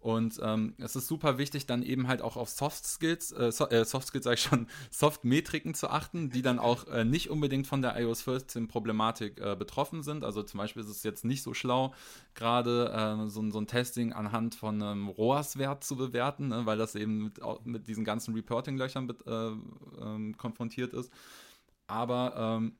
Und ähm, es ist super wichtig, dann eben halt auch auf Soft Skills, äh, äh, Soft Skills sage ich schon, Soft Metriken zu achten, die dann auch äh, nicht unbedingt von der iOS 14 Problematik äh, betroffen sind. Also zum Beispiel ist es jetzt nicht so schlau, gerade äh, so, so, ein Testing anhand von einem ROAS-Wert zu bewerten, ne, weil das eben mit, mit diesen ganzen Reporting-Löchern äh, ähm, konfrontiert ist. Aber ähm,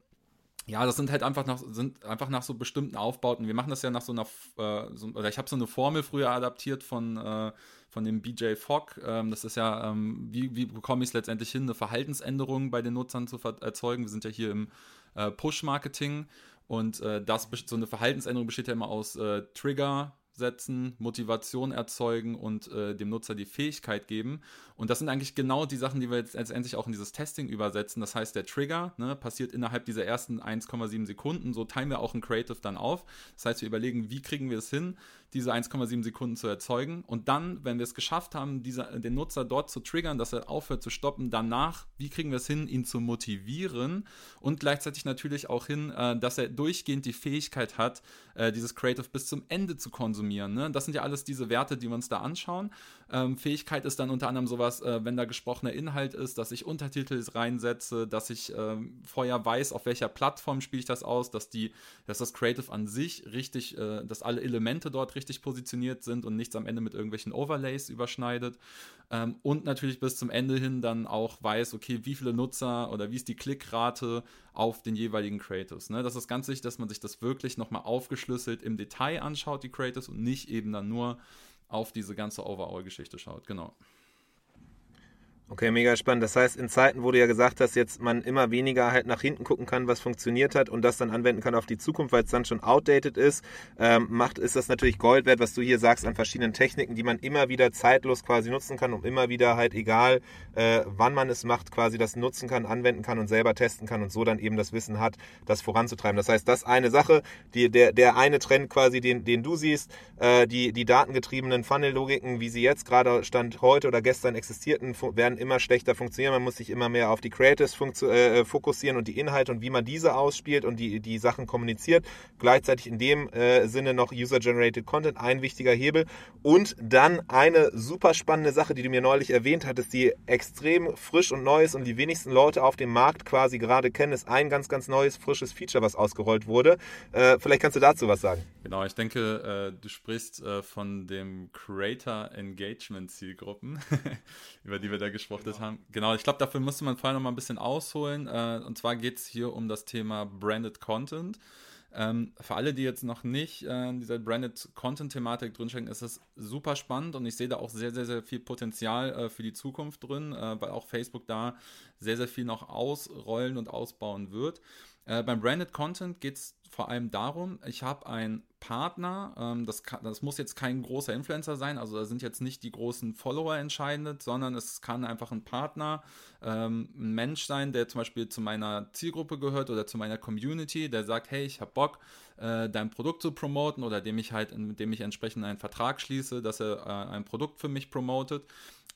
ja, das sind halt einfach nach, sind einfach nach so bestimmten Aufbauten. Wir machen das ja nach so einer, äh, so, oder ich habe so eine Formel früher adaptiert von, äh, von dem BJ Fogg. Ähm, das ist ja, ähm, wie, wie bekomme ich es letztendlich hin, eine Verhaltensänderung bei den Nutzern zu erzeugen? Wir sind ja hier im äh, Push-Marketing und äh, das, so eine Verhaltensänderung besteht ja immer aus äh, Trigger, setzen, Motivation erzeugen und äh, dem Nutzer die Fähigkeit geben. Und das sind eigentlich genau die Sachen, die wir jetzt letztendlich auch in dieses Testing übersetzen. Das heißt, der Trigger ne, passiert innerhalb dieser ersten 1,7 Sekunden. So teilen wir auch ein Creative dann auf. Das heißt, wir überlegen, wie kriegen wir es hin, diese 1,7 Sekunden zu erzeugen. Und dann, wenn wir es geschafft haben, dieser, den Nutzer dort zu triggern, dass er aufhört zu stoppen, danach, wie kriegen wir es hin, ihn zu motivieren und gleichzeitig natürlich auch hin, äh, dass er durchgehend die Fähigkeit hat, äh, dieses Creative bis zum Ende zu konsumieren. Ne? Das sind ja alles diese Werte, die wir uns da anschauen. Ähm, Fähigkeit ist dann unter anderem sowas, äh, wenn da gesprochener Inhalt ist, dass ich Untertitel reinsetze, dass ich ähm, vorher weiß, auf welcher Plattform spiele ich das aus, dass die, dass das Creative an sich richtig, äh, dass alle Elemente dort richtig positioniert sind und nichts am Ende mit irgendwelchen Overlays überschneidet. Ähm, und natürlich bis zum Ende hin dann auch weiß, okay, wie viele Nutzer oder wie ist die Klickrate auf den jeweiligen Creatives. Ne? Das ist ganz wichtig, dass man sich das wirklich nochmal aufgeschlüsselt im Detail anschaut, die Creatives, und nicht eben dann nur auf diese ganze Overall-Geschichte schaut. Genau. Okay, mega spannend. Das heißt, in Zeiten, wo du ja gesagt hast, jetzt man immer weniger halt nach hinten gucken kann, was funktioniert hat und das dann anwenden kann auf die Zukunft, weil es dann schon outdated ist, ähm, macht, ist das natürlich Gold wert, was du hier sagst an verschiedenen Techniken, die man immer wieder zeitlos quasi nutzen kann, um immer wieder halt egal, äh, wann man es macht, quasi das nutzen kann, anwenden kann und selber testen kann und so dann eben das Wissen hat, das voranzutreiben. Das heißt, das eine Sache, die, der, der eine Trend quasi, den, den du siehst, äh, die, die datengetriebenen Funnel-Logiken, wie sie jetzt gerade Stand heute oder gestern existierten, werden immer schlechter funktionieren. Man muss sich immer mehr auf die Creatives äh, fokussieren und die Inhalte und wie man diese ausspielt und die, die Sachen kommuniziert. Gleichzeitig in dem äh, Sinne noch User-Generated Content, ein wichtiger Hebel. Und dann eine super spannende Sache, die du mir neulich erwähnt hattest, die extrem frisch und neu ist und die wenigsten Leute auf dem Markt quasi gerade kennen, ist ein ganz, ganz neues, frisches Feature, was ausgerollt wurde. Äh, vielleicht kannst du dazu was sagen. Genau, ich denke, äh, du sprichst äh, von dem Creator Engagement Zielgruppen, über die wir da gesprochen ausgesprochen genau. haben. Genau, ich glaube, dafür müsste man vorher noch mal ein bisschen ausholen. Äh, und zwar geht es hier um das Thema Branded Content. Ähm, für alle, die jetzt noch nicht äh, in dieser Branded Content-Thematik drinstecken, ist es super spannend und ich sehe da auch sehr, sehr, sehr viel Potenzial äh, für die Zukunft drin, äh, weil auch Facebook da sehr, sehr viel noch ausrollen und ausbauen wird. Äh, beim Branded Content geht es vor allem darum, ich habe einen Partner, ähm, das, kann, das muss jetzt kein großer Influencer sein, also da sind jetzt nicht die großen Follower entscheidend, sondern es kann einfach ein Partner, ähm, ein Mensch sein, der zum Beispiel zu meiner Zielgruppe gehört oder zu meiner Community, der sagt, hey, ich habe Bock, äh, dein Produkt zu promoten oder dem ich halt, mit dem ich entsprechend einen Vertrag schließe, dass er äh, ein Produkt für mich promotet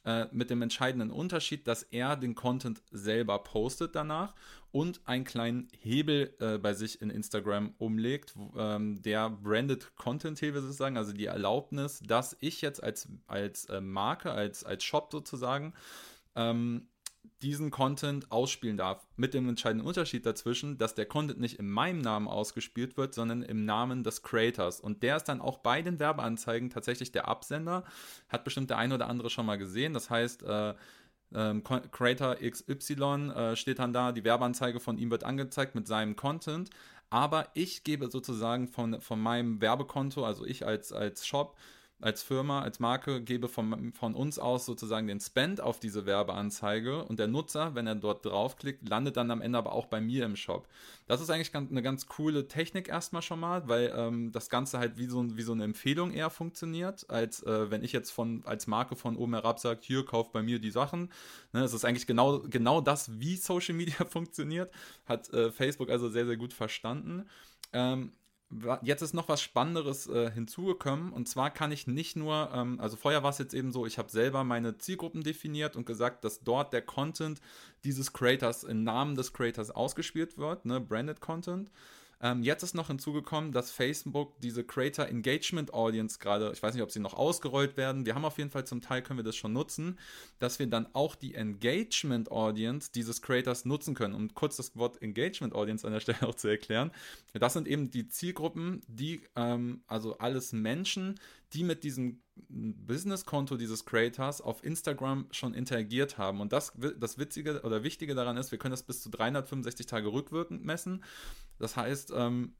äh, mit dem entscheidenden Unterschied, dass er den Content selber postet danach und einen kleinen Hebel äh, bei sich in Instagram umlegt, ähm, der Branded Content Hebel sozusagen, also die Erlaubnis, dass ich jetzt als, als äh, Marke, als, als Shop sozusagen, ähm, diesen Content ausspielen darf. Mit dem entscheidenden Unterschied dazwischen, dass der Content nicht in meinem Namen ausgespielt wird, sondern im Namen des Creators. Und der ist dann auch bei den Werbeanzeigen tatsächlich der Absender. Hat bestimmt der ein oder andere schon mal gesehen. Das heißt, äh, ähm, Creator XY äh, steht dann da, die Werbeanzeige von ihm wird angezeigt mit seinem Content. Aber ich gebe sozusagen von, von meinem Werbekonto, also ich als, als Shop, als Firma, als Marke gebe von, von uns aus sozusagen den Spend auf diese Werbeanzeige und der Nutzer, wenn er dort draufklickt, landet dann am Ende aber auch bei mir im Shop. Das ist eigentlich ganz, eine ganz coole Technik erstmal schon mal, weil ähm, das Ganze halt wie so, wie so eine Empfehlung eher funktioniert, als äh, wenn ich jetzt von, als Marke von oben herab sage, hier, kauf bei mir die Sachen. Ne, das ist eigentlich genau, genau das, wie Social Media funktioniert, hat äh, Facebook also sehr, sehr gut verstanden. Ähm, jetzt ist noch was Spannenderes äh, hinzugekommen und zwar kann ich nicht nur, ähm, also vorher war es jetzt eben so, ich habe selber meine Zielgruppen definiert und gesagt, dass dort der Content dieses Creators im Namen des Creators ausgespielt wird, ne, Branded Content. Ähm, jetzt ist noch hinzugekommen, dass Facebook diese Creator Engagement Audience gerade, ich weiß nicht, ob sie noch ausgerollt werden, wir haben auf jeden Fall zum Teil, können wir das schon nutzen, dass wir dann auch die Engagement Audience dieses Creators nutzen können. Um kurz das Wort Engagement Audience an der Stelle auch zu erklären. Das sind eben die Zielgruppen, die, ähm, also alles Menschen, die mit diesem Business-Konto dieses Creators auf Instagram schon interagiert haben. Und das, das Witzige oder Wichtige daran ist, wir können das bis zu 365 Tage rückwirkend messen. Das heißt, ähm,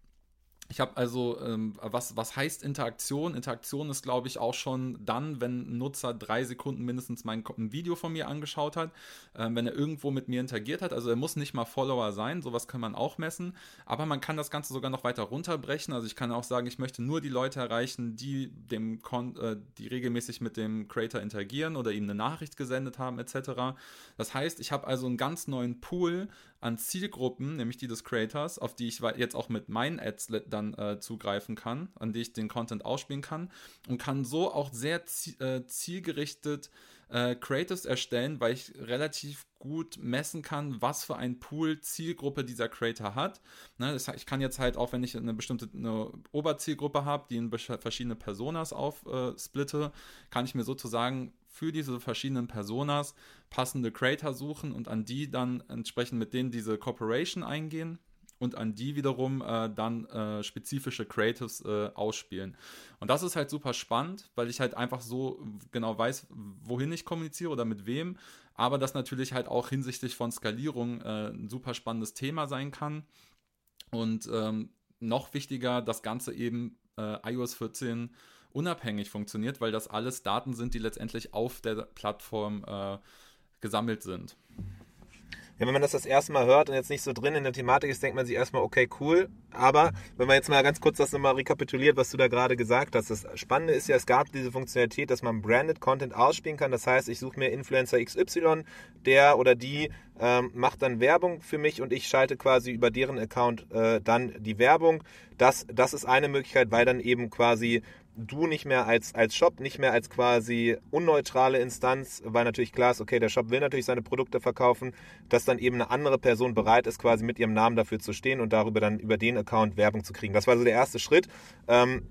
ich habe also, ähm, was, was heißt Interaktion? Interaktion ist, glaube ich, auch schon dann, wenn ein Nutzer drei Sekunden mindestens mein ein Video von mir angeschaut hat, ähm, wenn er irgendwo mit mir interagiert hat. Also er muss nicht mal Follower sein, sowas kann man auch messen. Aber man kann das Ganze sogar noch weiter runterbrechen. Also ich kann auch sagen, ich möchte nur die Leute erreichen, die dem Kon äh, die regelmäßig mit dem Creator interagieren oder ihm eine Nachricht gesendet haben, etc. Das heißt, ich habe also einen ganz neuen Pool an Zielgruppen, nämlich die des Creators, auf die ich jetzt auch mit meinen Ads dann äh, zugreifen kann, an die ich den Content ausspielen kann und kann so auch sehr äh, zielgerichtet äh, Creatives erstellen, weil ich relativ gut messen kann, was für ein Pool Zielgruppe dieser Creator hat. Ne, das, ich kann jetzt halt auch, wenn ich eine bestimmte eine Oberzielgruppe habe, die in verschiedene Personas aufsplitte, äh, kann ich mir sozusagen für diese verschiedenen Personas passende Creator suchen und an die dann entsprechend mit denen diese Corporation eingehen und an die wiederum äh, dann äh, spezifische Creatives äh, ausspielen. Und das ist halt super spannend, weil ich halt einfach so genau weiß, wohin ich kommuniziere oder mit wem, aber das natürlich halt auch hinsichtlich von Skalierung äh, ein super spannendes Thema sein kann. Und ähm, noch wichtiger, das Ganze eben äh, iOS 14 unabhängig funktioniert, weil das alles Daten sind, die letztendlich auf der Plattform äh, gesammelt sind. Ja, wenn man das das erste Mal hört und jetzt nicht so drin in der Thematik ist, denkt man sich erstmal, okay, cool. Aber wenn man jetzt mal ganz kurz das nochmal rekapituliert, was du da gerade gesagt hast. Das Spannende ist ja, es gab diese Funktionalität, dass man Branded Content ausspielen kann. Das heißt, ich suche mir Influencer XY, der oder die ähm, macht dann Werbung für mich und ich schalte quasi über deren Account äh, dann die Werbung. Das, das ist eine Möglichkeit, weil dann eben quasi du nicht mehr als, als Shop, nicht mehr als quasi unneutrale Instanz, weil natürlich klar ist, okay, der Shop will natürlich seine Produkte verkaufen, dass dann eben eine andere Person bereit ist, quasi mit ihrem Namen dafür zu stehen und darüber dann über den Account Werbung zu kriegen. Das war so der erste Schritt. Ähm,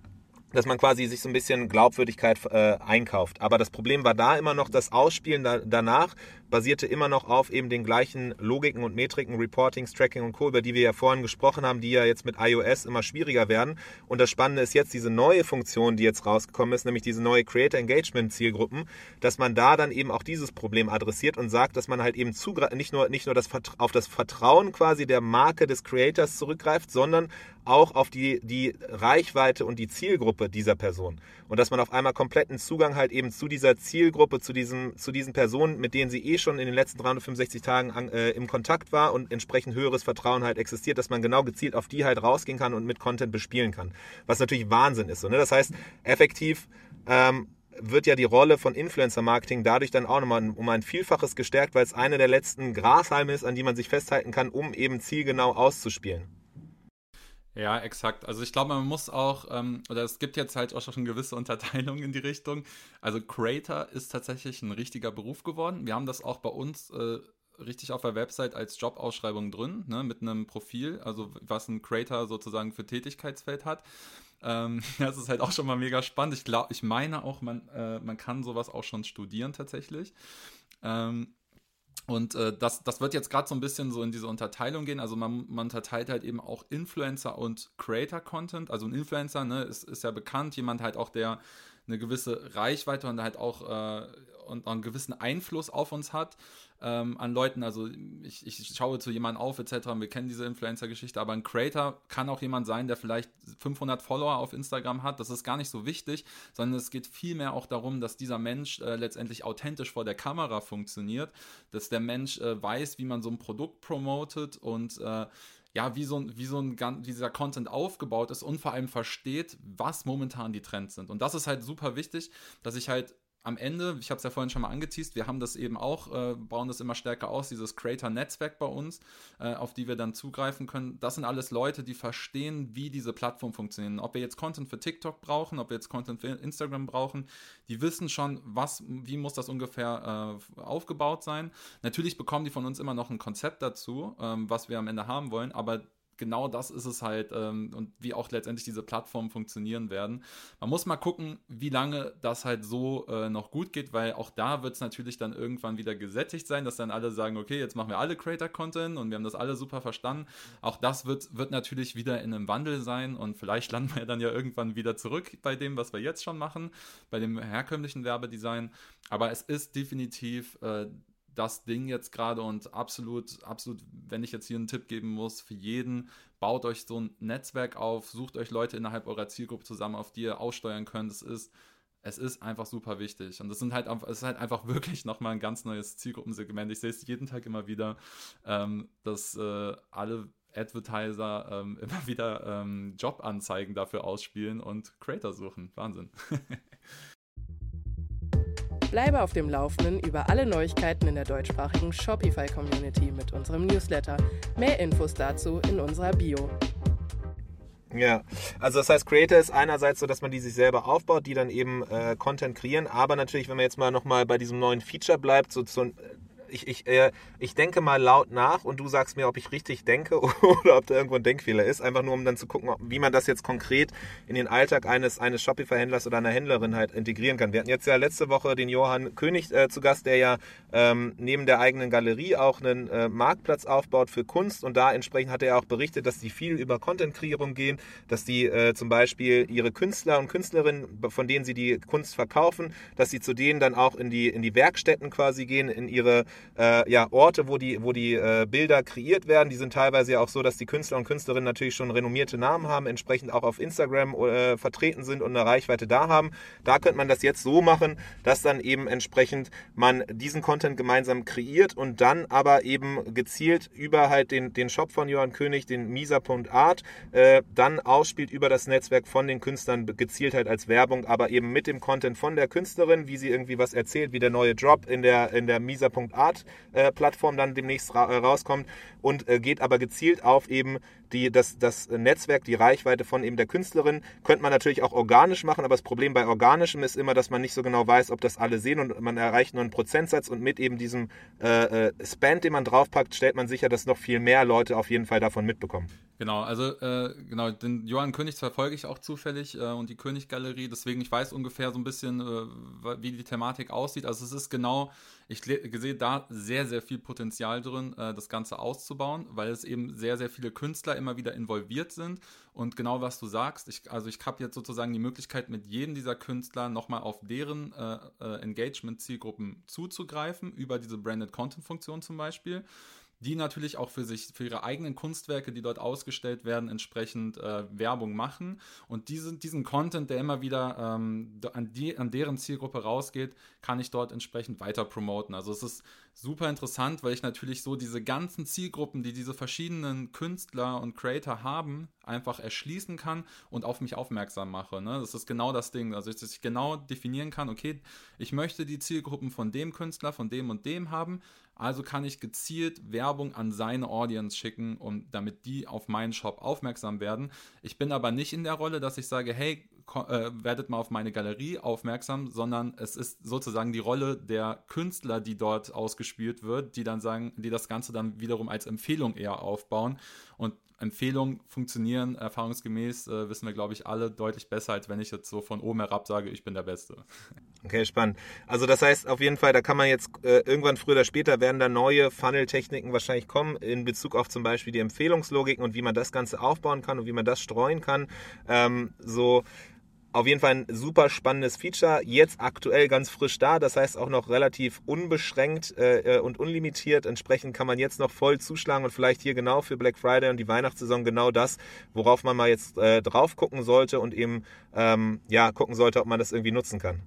dass man quasi sich so ein bisschen Glaubwürdigkeit äh, einkauft. Aber das Problem war da immer noch das Ausspielen da, danach basierte immer noch auf eben den gleichen Logiken und Metriken, Reportings, Tracking und Co., über die wir ja vorhin gesprochen haben, die ja jetzt mit iOS immer schwieriger werden. Und das Spannende ist jetzt diese neue Funktion, die jetzt rausgekommen ist, nämlich diese neue Creator Engagement Zielgruppen, dass man da dann eben auch dieses Problem adressiert und sagt, dass man halt eben nicht nur, nicht nur das, auf das Vertrauen quasi der Marke des Creators zurückgreift, sondern auch auf die, die Reichweite und die Zielgruppe dieser Person. Und dass man auf einmal kompletten Zugang halt eben zu dieser Zielgruppe, zu, diesem, zu diesen Personen, mit denen sie eh schon in den letzten 365 Tagen an, äh, im Kontakt war und entsprechend höheres Vertrauen halt existiert, dass man genau gezielt auf die halt rausgehen kann und mit Content bespielen kann. Was natürlich Wahnsinn ist. So, ne? Das heißt, effektiv ähm, wird ja die Rolle von Influencer-Marketing dadurch dann auch nochmal um ein Vielfaches gestärkt, weil es eine der letzten Grashalme ist, an die man sich festhalten kann, um eben zielgenau auszuspielen. Ja, exakt. Also ich glaube, man muss auch, ähm, oder es gibt jetzt halt auch schon gewisse Unterteilungen in die Richtung. Also Creator ist tatsächlich ein richtiger Beruf geworden. Wir haben das auch bei uns äh, richtig auf der Website als Jobausschreibung drin, ne, mit einem Profil, also was ein Creator sozusagen für Tätigkeitsfeld hat. Ähm, das ist halt auch schon mal mega spannend. Ich glaube, ich meine auch, man, äh, man kann sowas auch schon studieren tatsächlich. Ähm, und äh, das, das wird jetzt gerade so ein bisschen so in diese Unterteilung gehen. Also man, man unterteilt halt eben auch Influencer und Creator-Content. Also ein Influencer ne, ist, ist ja bekannt, jemand halt auch, der eine gewisse Reichweite und halt auch äh, und einen gewissen Einfluss auf uns hat ähm, an Leuten. Also ich, ich schaue zu jemandem auf etc. Wir kennen diese Influencer-Geschichte, aber ein Creator kann auch jemand sein, der vielleicht 500 Follower auf Instagram hat. Das ist gar nicht so wichtig, sondern es geht vielmehr auch darum, dass dieser Mensch äh, letztendlich authentisch vor der Kamera funktioniert, dass der Mensch äh, weiß, wie man so ein Produkt promotet und äh, ja, wie so, ein, wie so ein wie dieser Content aufgebaut ist und vor allem versteht, was momentan die Trends sind. Und das ist halt super wichtig, dass ich halt am Ende, ich habe es ja vorhin schon mal angeteased, wir haben das eben auch, äh, bauen das immer stärker aus, dieses Creator-Netzwerk bei uns, äh, auf die wir dann zugreifen können. Das sind alles Leute, die verstehen, wie diese Plattform funktionieren. Ob wir jetzt Content für TikTok brauchen, ob wir jetzt Content für Instagram brauchen, die wissen schon, was, wie muss das ungefähr äh, aufgebaut sein. Natürlich bekommen die von uns immer noch ein Konzept dazu, ähm, was wir am Ende haben wollen, aber genau das ist es halt ähm, und wie auch letztendlich diese Plattformen funktionieren werden. Man muss mal gucken, wie lange das halt so äh, noch gut geht, weil auch da wird es natürlich dann irgendwann wieder gesättigt sein, dass dann alle sagen, okay, jetzt machen wir alle Creator-Content und wir haben das alle super verstanden. Auch das wird, wird natürlich wieder in einem Wandel sein und vielleicht landen wir dann ja irgendwann wieder zurück bei dem, was wir jetzt schon machen, bei dem herkömmlichen Werbedesign. Aber es ist definitiv äh, das Ding jetzt gerade und absolut, absolut, wenn ich jetzt hier einen Tipp geben muss, für jeden, baut euch so ein Netzwerk auf, sucht euch Leute innerhalb eurer Zielgruppe zusammen, auf die ihr aussteuern könnt. Es ist, es ist einfach super wichtig. Und es sind halt, es ist halt einfach wirklich nochmal ein ganz neues Zielgruppensegment. Ich sehe es jeden Tag immer wieder, ähm, dass äh, alle Advertiser ähm, immer wieder ähm, Jobanzeigen dafür ausspielen und Creator suchen. Wahnsinn. Bleibe auf dem Laufenden über alle Neuigkeiten in der deutschsprachigen Shopify-Community mit unserem Newsletter. Mehr Infos dazu in unserer Bio. Ja, also das heißt, Creator ist einerseits so, dass man die sich selber aufbaut, die dann eben äh, Content kreieren, aber natürlich, wenn man jetzt mal nochmal bei diesem neuen Feature bleibt, so, so ich, ich, äh, ich denke mal laut nach und du sagst mir, ob ich richtig denke oder ob da irgendwo ein Denkfehler ist. Einfach nur, um dann zu gucken, wie man das jetzt konkret in den Alltag eines, eines Shopify-Händlers oder einer Händlerin halt integrieren kann. Wir hatten jetzt ja letzte Woche den Johann König äh, zu Gast, der ja ähm, neben der eigenen Galerie auch einen äh, Marktplatz aufbaut für Kunst und da entsprechend hat er auch berichtet, dass die viel über Content-Kreierung gehen, dass die äh, zum Beispiel ihre Künstler und Künstlerinnen, von denen sie die Kunst verkaufen, dass sie zu denen dann auch in die, in die Werkstätten quasi gehen, in ihre äh, ja, Orte, wo die, wo die äh, Bilder kreiert werden. Die sind teilweise ja auch so, dass die Künstler und Künstlerinnen natürlich schon renommierte Namen haben, entsprechend auch auf Instagram äh, vertreten sind und eine Reichweite da haben. Da könnte man das jetzt so machen, dass dann eben entsprechend man diesen Content gemeinsam kreiert und dann aber eben gezielt über halt den, den Shop von Johann König, den misa.art, äh, dann ausspielt über das Netzwerk von den Künstlern gezielt halt als Werbung, aber eben mit dem Content von der Künstlerin, wie sie irgendwie was erzählt, wie der neue Drop in der, in der misa.art äh, Plattform dann demnächst ra äh, rauskommt und äh, geht aber gezielt auf eben die, das, das Netzwerk, die Reichweite von eben der Künstlerin könnte man natürlich auch organisch machen, aber das Problem bei organischem ist immer, dass man nicht so genau weiß, ob das alle sehen und man erreicht nur einen Prozentsatz und mit eben diesem äh, äh, Spend, den man draufpackt, stellt man sicher, dass noch viel mehr Leute auf jeden Fall davon mitbekommen. Genau, also äh, genau, den Johann König verfolge ich auch zufällig äh, und die König-Galerie, deswegen ich weiß ungefähr so ein bisschen, äh, wie die Thematik aussieht. Also es ist genau, ich sehe da sehr, sehr viel Potenzial drin, äh, das Ganze auszubauen, weil es eben sehr, sehr viele Künstler immer wieder involviert sind. Und genau was du sagst, ich, also ich habe jetzt sozusagen die Möglichkeit, mit jedem dieser Künstler nochmal auf deren äh, äh, Engagement-Zielgruppen zuzugreifen, über diese Branded Content-Funktion zum Beispiel die natürlich auch für sich, für ihre eigenen Kunstwerke, die dort ausgestellt werden, entsprechend äh, Werbung machen. Und diese, diesen Content, der immer wieder ähm, an, die, an deren Zielgruppe rausgeht, kann ich dort entsprechend weiter promoten. Also es ist super interessant, weil ich natürlich so diese ganzen Zielgruppen, die diese verschiedenen Künstler und Creator haben, einfach erschließen kann und auf mich aufmerksam mache. Ne? Das ist genau das Ding. Also, dass ich genau definieren kann, okay, ich möchte die Zielgruppen von dem Künstler, von dem und dem haben, also kann ich gezielt Werbung an seine Audience schicken, um, damit die auf meinen Shop aufmerksam werden. Ich bin aber nicht in der Rolle, dass ich sage, hey, äh, werdet mal auf meine Galerie aufmerksam, sondern es ist sozusagen die Rolle der Künstler, die dort ausgespielt wird, die dann sagen, die das Ganze dann wiederum als Empfehlung eher aufbauen. Und Empfehlungen funktionieren erfahrungsgemäß, äh, wissen wir, glaube ich, alle deutlich besser, als wenn ich jetzt so von oben herab sage, ich bin der Beste. Okay, spannend. Also das heißt auf jeden Fall, da kann man jetzt äh, irgendwann früher oder später werden da neue Funnel-Techniken wahrscheinlich kommen in Bezug auf zum Beispiel die Empfehlungslogiken und wie man das Ganze aufbauen kann und wie man das streuen kann. Ähm, so auf jeden Fall ein super spannendes Feature, jetzt aktuell ganz frisch da, das heißt auch noch relativ unbeschränkt äh, äh, und unlimitiert. Entsprechend kann man jetzt noch voll zuschlagen und vielleicht hier genau für Black Friday und die Weihnachtssaison genau das, worauf man mal jetzt äh, drauf gucken sollte und eben ähm, ja gucken sollte, ob man das irgendwie nutzen kann.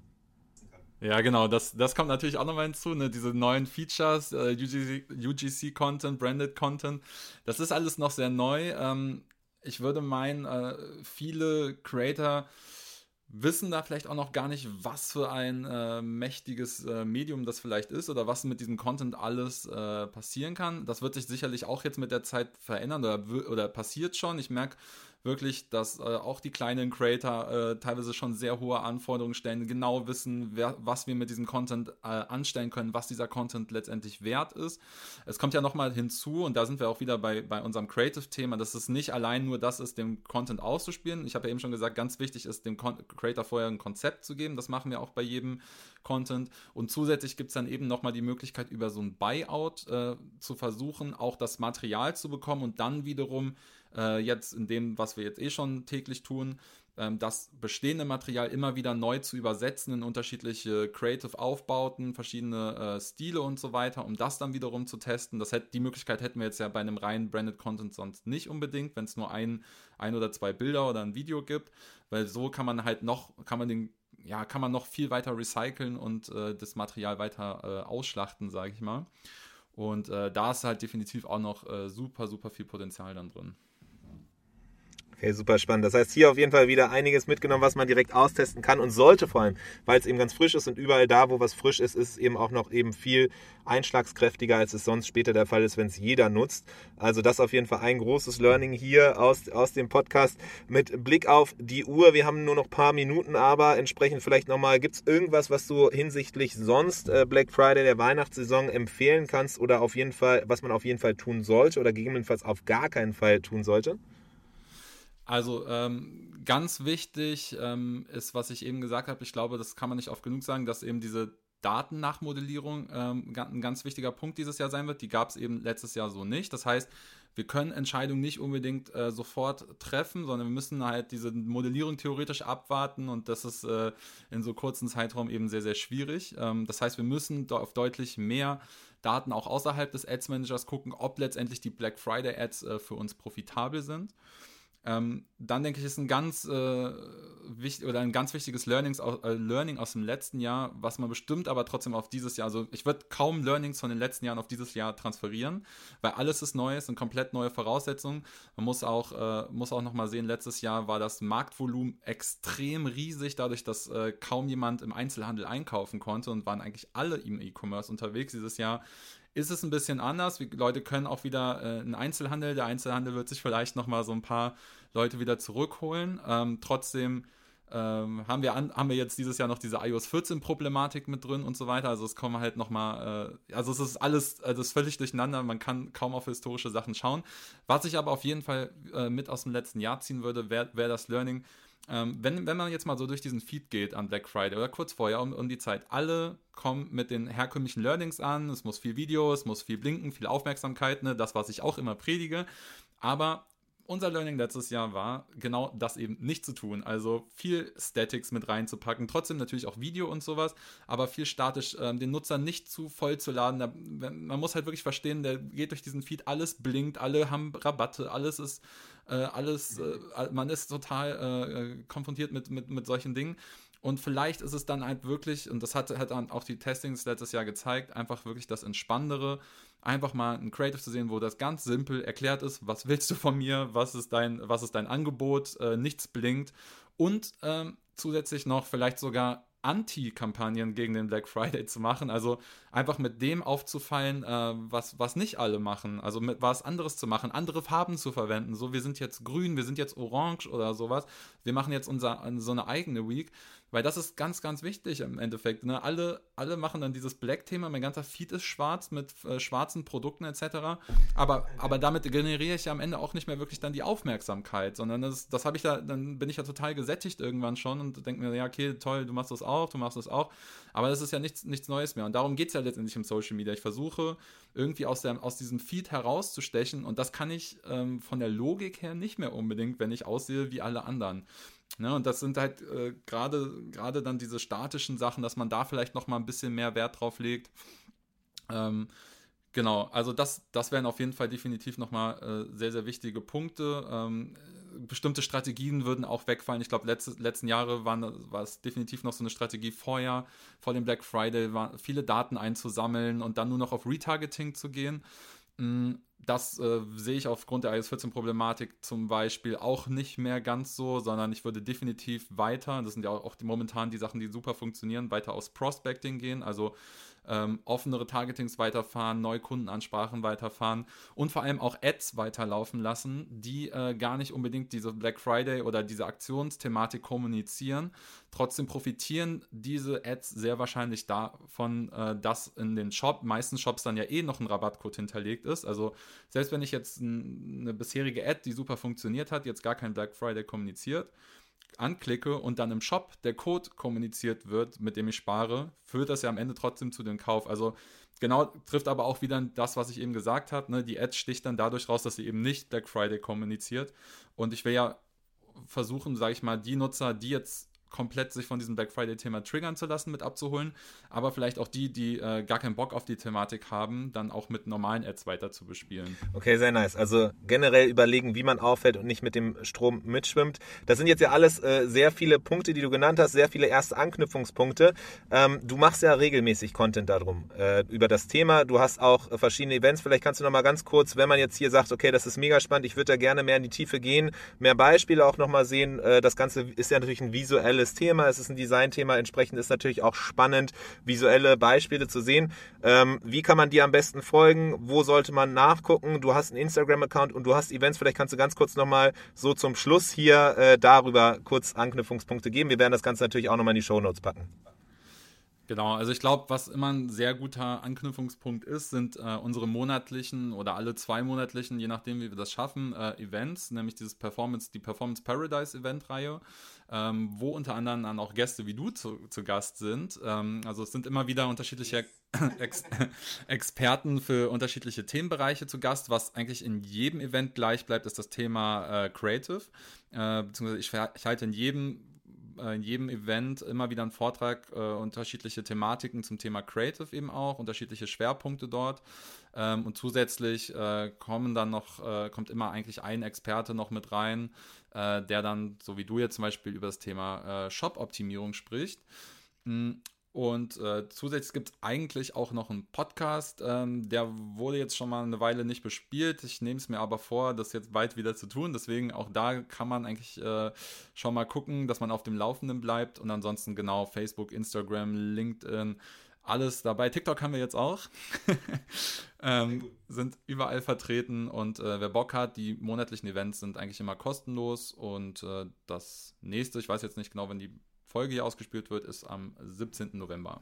Ja, genau, das, das kommt natürlich auch nochmal hinzu, ne? diese neuen Features, äh, UGC-Content, Branded Content, das ist alles noch sehr neu. Ähm, ich würde meinen, äh, viele Creator wissen da vielleicht auch noch gar nicht, was für ein äh, mächtiges äh, Medium das vielleicht ist oder was mit diesem Content alles äh, passieren kann. Das wird sich sicherlich auch jetzt mit der Zeit verändern oder, oder passiert schon. Ich merke wirklich, dass äh, auch die kleinen Creator äh, teilweise schon sehr hohe Anforderungen stellen, genau wissen, wer, was wir mit diesem Content äh, anstellen können, was dieser Content letztendlich wert ist. Es kommt ja nochmal hinzu, und da sind wir auch wieder bei, bei unserem Creative-Thema, dass es nicht allein nur das ist, dem Content auszuspielen. Ich habe ja eben schon gesagt, ganz wichtig ist, dem Con Creator vorher ein Konzept zu geben. Das machen wir auch bei jedem Content. Und zusätzlich gibt es dann eben nochmal die Möglichkeit, über so ein Buyout äh, zu versuchen, auch das Material zu bekommen und dann wiederum äh, jetzt in dem, was wir jetzt eh schon täglich tun, ähm, das bestehende Material immer wieder neu zu übersetzen in unterschiedliche Creative Aufbauten, verschiedene äh, Stile und so weiter, um das dann wiederum zu testen. Das hätte, die Möglichkeit hätten wir jetzt ja bei einem reinen Branded Content sonst nicht unbedingt, wenn es nur ein, ein oder zwei Bilder oder ein Video gibt, weil so kann man halt noch, kann man den ja, kann man noch viel weiter recyceln und äh, das Material weiter äh, ausschlachten, sage ich mal. Und äh, da ist halt definitiv auch noch äh, super, super viel Potenzial dann drin. Okay, super spannend. Das heißt, hier auf jeden Fall wieder einiges mitgenommen, was man direkt austesten kann und sollte vor allem, weil es eben ganz frisch ist und überall da, wo was frisch ist, ist eben auch noch eben viel einschlagskräftiger, als es sonst später der Fall ist, wenn es jeder nutzt. Also das auf jeden Fall ein großes Learning hier aus, aus dem Podcast mit Blick auf die Uhr. Wir haben nur noch ein paar Minuten, aber entsprechend vielleicht nochmal, gibt es irgendwas, was du hinsichtlich sonst äh, Black Friday der Weihnachtssaison empfehlen kannst oder auf jeden Fall, was man auf jeden Fall tun sollte oder gegebenenfalls auf gar keinen Fall tun sollte? Also ähm, ganz wichtig ähm, ist, was ich eben gesagt habe, ich glaube, das kann man nicht oft genug sagen, dass eben diese Datennachmodellierung ähm, ein ganz wichtiger Punkt dieses Jahr sein wird. Die gab es eben letztes Jahr so nicht. Das heißt, wir können Entscheidungen nicht unbedingt äh, sofort treffen, sondern wir müssen halt diese Modellierung theoretisch abwarten und das ist äh, in so kurzen Zeitraum eben sehr, sehr schwierig. Ähm, das heißt, wir müssen auf deutlich mehr Daten auch außerhalb des Ads Managers gucken, ob letztendlich die Black Friday Ads äh, für uns profitabel sind. Ähm, dann denke ich, ist ein ganz äh, wichtig oder ein ganz wichtiges Learnings, äh, Learning aus dem letzten Jahr, was man bestimmt aber trotzdem auf dieses Jahr, also ich würde kaum Learnings von den letzten Jahren auf dieses Jahr transferieren, weil alles ist neu, es sind komplett neue Voraussetzungen. Man muss auch, äh, muss auch nochmal sehen, letztes Jahr war das Marktvolumen extrem riesig, dadurch, dass äh, kaum jemand im Einzelhandel einkaufen konnte und waren eigentlich alle im E-Commerce unterwegs. Dieses Jahr ist es ein bisschen anders. Die Leute können auch wieder äh, in Einzelhandel. Der Einzelhandel wird sich vielleicht nochmal so ein paar Leute wieder zurückholen. Ähm, trotzdem ähm, haben, wir an, haben wir jetzt dieses Jahr noch diese iOS 14 Problematik mit drin und so weiter. Also es kommen halt nochmal, äh, also es ist alles, also es ist völlig durcheinander. Man kann kaum auf historische Sachen schauen. Was ich aber auf jeden Fall äh, mit aus dem letzten Jahr ziehen würde, wäre wär das Learning, ähm, wenn, wenn man jetzt mal so durch diesen Feed geht an Black Friday oder kurz vorher um, um die Zeit, alle kommen mit den herkömmlichen Learnings an. Es muss viel Video, es muss viel blinken, viel Aufmerksamkeit, ne? das, was ich auch immer predige. Aber unser Learning letztes Jahr war, genau das eben nicht zu tun. Also viel Statics mit reinzupacken, trotzdem natürlich auch Video und sowas, aber viel statisch ähm, den Nutzer nicht zu voll zu laden. Da, man muss halt wirklich verstehen, der geht durch diesen Feed, alles blinkt, alle haben Rabatte, alles ist äh, alles, äh, man ist total äh, konfrontiert mit, mit, mit solchen Dingen. Und vielleicht ist es dann halt wirklich, und das hat, hat dann auch die Testings letztes Jahr gezeigt, einfach wirklich das Entspannendere, einfach mal ein Creative zu sehen, wo das ganz simpel erklärt ist, was willst du von mir, was ist dein, was ist dein Angebot, äh, nichts blinkt und ähm, zusätzlich noch vielleicht sogar Anti-Kampagnen gegen den Black Friday zu machen. Also einfach mit dem aufzufallen, äh, was, was nicht alle machen. Also mit was anderes zu machen, andere Farben zu verwenden. So, wir sind jetzt grün, wir sind jetzt orange oder sowas. Wir machen jetzt unser, so eine eigene Week. Weil das ist ganz, ganz wichtig im Endeffekt. Ne? Alle, alle machen dann dieses Black-Thema, mein ganzer Feed ist schwarz mit äh, schwarzen Produkten etc. Aber, aber damit generiere ich ja am Ende auch nicht mehr wirklich dann die Aufmerksamkeit, sondern das, das habe ich da, dann bin ich ja total gesättigt irgendwann schon und denke mir, ja, okay, toll, du machst das auch, du machst das auch. Aber das ist ja nichts, nichts Neues mehr. Und darum geht es ja letztendlich im Social Media. Ich versuche irgendwie aus, der, aus diesem Feed herauszustechen und das kann ich ähm, von der Logik her nicht mehr unbedingt, wenn ich aussehe wie alle anderen. Ne, und das sind halt äh, gerade dann diese statischen Sachen, dass man da vielleicht noch mal ein bisschen mehr Wert drauf legt. Ähm, genau, also das, das wären auf jeden Fall definitiv noch mal äh, sehr, sehr wichtige Punkte. Ähm, bestimmte Strategien würden auch wegfallen. Ich glaube, letzte, letzten Jahre waren, war es definitiv noch so eine Strategie vorher, vor dem Black Friday, war, viele Daten einzusammeln und dann nur noch auf Retargeting zu gehen. Mm, das äh, sehe ich aufgrund der iOS 14 Problematik zum Beispiel auch nicht mehr ganz so, sondern ich würde definitiv weiter, das sind ja auch die, momentan die Sachen, die super funktionieren, weiter aus Prospecting gehen, also ähm, offenere Targetings weiterfahren, Neukundenansprachen weiterfahren und vor allem auch Ads weiterlaufen lassen, die äh, gar nicht unbedingt diese Black Friday oder diese Aktionsthematik kommunizieren. Trotzdem profitieren diese Ads sehr wahrscheinlich davon, äh, dass in den Shop, meisten Shops dann ja eh noch ein Rabattcode hinterlegt ist. Also selbst wenn ich jetzt eine bisherige Ad, die super funktioniert hat, jetzt gar kein Black Friday kommuniziert, anklicke und dann im Shop der Code kommuniziert wird, mit dem ich spare, führt das ja am Ende trotzdem zu dem Kauf. Also genau trifft aber auch wieder das, was ich eben gesagt habe. Ne? Die Ad sticht dann dadurch raus, dass sie eben nicht Black Friday kommuniziert. Und ich will ja versuchen, sage ich mal, die Nutzer, die jetzt komplett sich von diesem Black Friday-Thema triggern zu lassen, mit abzuholen. Aber vielleicht auch die, die äh, gar keinen Bock auf die Thematik haben, dann auch mit normalen Ads weiter zu bespielen. Okay, sehr nice. Also generell überlegen, wie man auffällt und nicht mit dem Strom mitschwimmt. Das sind jetzt ja alles äh, sehr viele Punkte, die du genannt hast, sehr viele erste Anknüpfungspunkte. Ähm, du machst ja regelmäßig Content darum, äh, über das Thema. Du hast auch äh, verschiedene Events. Vielleicht kannst du noch mal ganz kurz, wenn man jetzt hier sagt, okay, das ist mega spannend, ich würde da gerne mehr in die Tiefe gehen, mehr Beispiele auch noch mal sehen. Äh, das Ganze ist ja natürlich ein visuelles visuelles Thema, es ist ein Designthema, entsprechend ist natürlich auch spannend, visuelle Beispiele zu sehen. Ähm, wie kann man dir am besten folgen? Wo sollte man nachgucken? Du hast einen Instagram-Account und du hast Events. Vielleicht kannst du ganz kurz nochmal so zum Schluss hier äh, darüber kurz Anknüpfungspunkte geben. Wir werden das Ganze natürlich auch nochmal in die Show Notes packen. Genau, also ich glaube, was immer ein sehr guter Anknüpfungspunkt ist, sind äh, unsere monatlichen oder alle zwei monatlichen, je nachdem, wie wir das schaffen, äh, Events, nämlich dieses Performance, die Performance Paradise Event-Reihe, ähm, wo unter anderem dann auch Gäste wie du zu, zu Gast sind. Ähm, also es sind immer wieder unterschiedliche Ex Experten für unterschiedliche Themenbereiche zu Gast. Was eigentlich in jedem Event gleich bleibt, ist das Thema äh, Creative. Äh, beziehungsweise ich, ich halte in jedem äh, in jedem Event immer wieder einen Vortrag, äh, unterschiedliche Thematiken zum Thema Creative eben auch, unterschiedliche Schwerpunkte dort. Ähm, und zusätzlich äh, kommen dann noch, äh, kommt immer eigentlich ein Experte noch mit rein, äh, der dann, so wie du jetzt zum Beispiel, über das Thema äh, Shop-Optimierung spricht. Mm, und äh, zusätzlich gibt es eigentlich auch noch einen Podcast. Ähm, der wurde jetzt schon mal eine Weile nicht bespielt. Ich nehme es mir aber vor, das jetzt bald wieder zu tun. Deswegen auch da kann man eigentlich äh, schon mal gucken, dass man auf dem Laufenden bleibt. Und ansonsten genau Facebook, Instagram, LinkedIn. Alles dabei. TikTok haben wir jetzt auch. ähm, sind überall vertreten und äh, wer Bock hat, die monatlichen Events sind eigentlich immer kostenlos und äh, das nächste, ich weiß jetzt nicht genau, wenn die Folge hier ausgespielt wird, ist am 17. November.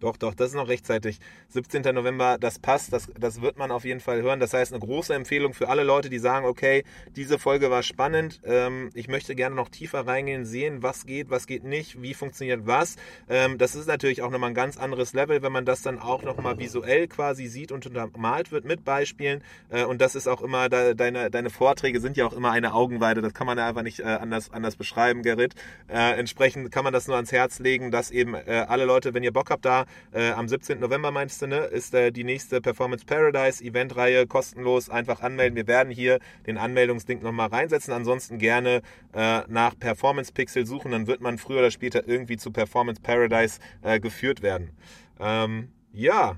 Doch, doch, das ist noch rechtzeitig. 17. November, das passt, das, das wird man auf jeden Fall hören. Das heißt, eine große Empfehlung für alle Leute, die sagen, okay, diese Folge war spannend, ähm, ich möchte gerne noch tiefer reingehen, sehen, was geht, was geht nicht, wie funktioniert was. Ähm, das ist natürlich auch nochmal ein ganz anderes Level, wenn man das dann auch nochmal visuell quasi sieht und untermalt wird mit Beispielen. Äh, und das ist auch immer, da, deine, deine Vorträge sind ja auch immer eine Augenweide, das kann man einfach nicht äh, anders, anders beschreiben, Gerrit. Äh, entsprechend kann man das nur ans Herz legen, dass eben äh, alle Leute, wenn ihr Bock habt, da äh, am 17. November meinst du, ne, ist äh, die nächste Performance Paradise Eventreihe kostenlos. Einfach anmelden. Wir werden hier den Anmeldungslink nochmal reinsetzen. Ansonsten gerne äh, nach Performance Pixel suchen. Dann wird man früher oder später irgendwie zu Performance Paradise äh, geführt werden. Ähm, ja,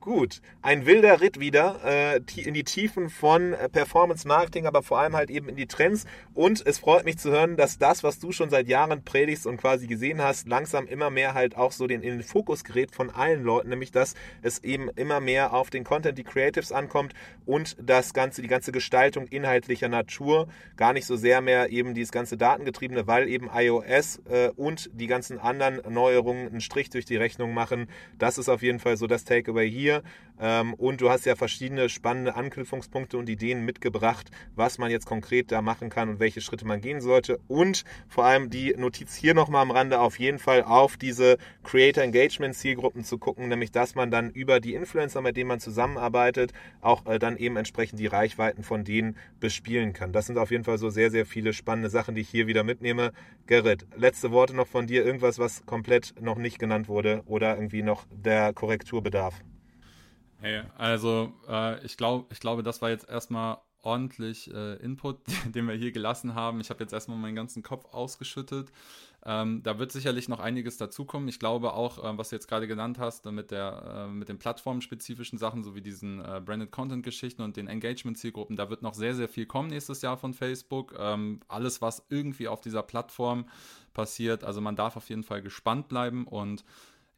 Gut, ein wilder Ritt wieder äh, in die Tiefen von äh, Performance Marketing, aber vor allem halt eben in die Trends. Und es freut mich zu hören, dass das, was du schon seit Jahren predigst und quasi gesehen hast, langsam immer mehr halt auch so den, in den Fokus gerät von allen Leuten, nämlich dass es eben immer mehr auf den Content, die Creatives ankommt und das ganze, die ganze Gestaltung inhaltlicher Natur, gar nicht so sehr mehr eben dieses ganze Datengetriebene, weil eben iOS äh, und die ganzen anderen Neuerungen einen Strich durch die Rechnung machen. Das ist auf jeden Fall so das Takeaway hier hier. Ähm, und du hast ja verschiedene spannende Anknüpfungspunkte und Ideen mitgebracht, was man jetzt konkret da machen kann und welche Schritte man gehen sollte. Und vor allem die Notiz hier nochmal am Rande auf jeden Fall auf diese Creator Engagement Zielgruppen zu gucken, nämlich dass man dann über die Influencer, mit denen man zusammenarbeitet, auch äh, dann eben entsprechend die Reichweiten von denen bespielen kann. Das sind auf jeden Fall so sehr, sehr viele spannende Sachen, die ich hier wieder mitnehme. Gerrit, letzte Worte noch von dir, irgendwas, was komplett noch nicht genannt wurde oder irgendwie noch der Korrektur bedarf. Hey, also äh, ich, glaub, ich glaube, das war jetzt erstmal ordentlich äh, Input, den wir hier gelassen haben. Ich habe jetzt erstmal meinen ganzen Kopf ausgeschüttet. Ähm, da wird sicherlich noch einiges dazukommen. Ich glaube auch, äh, was du jetzt gerade genannt hast, äh, mit, der, äh, mit den plattformspezifischen Sachen, sowie diesen äh, Branded Content-Geschichten und den Engagement-Zielgruppen, da wird noch sehr, sehr viel kommen nächstes Jahr von Facebook. Ähm, alles, was irgendwie auf dieser Plattform passiert. Also man darf auf jeden Fall gespannt bleiben und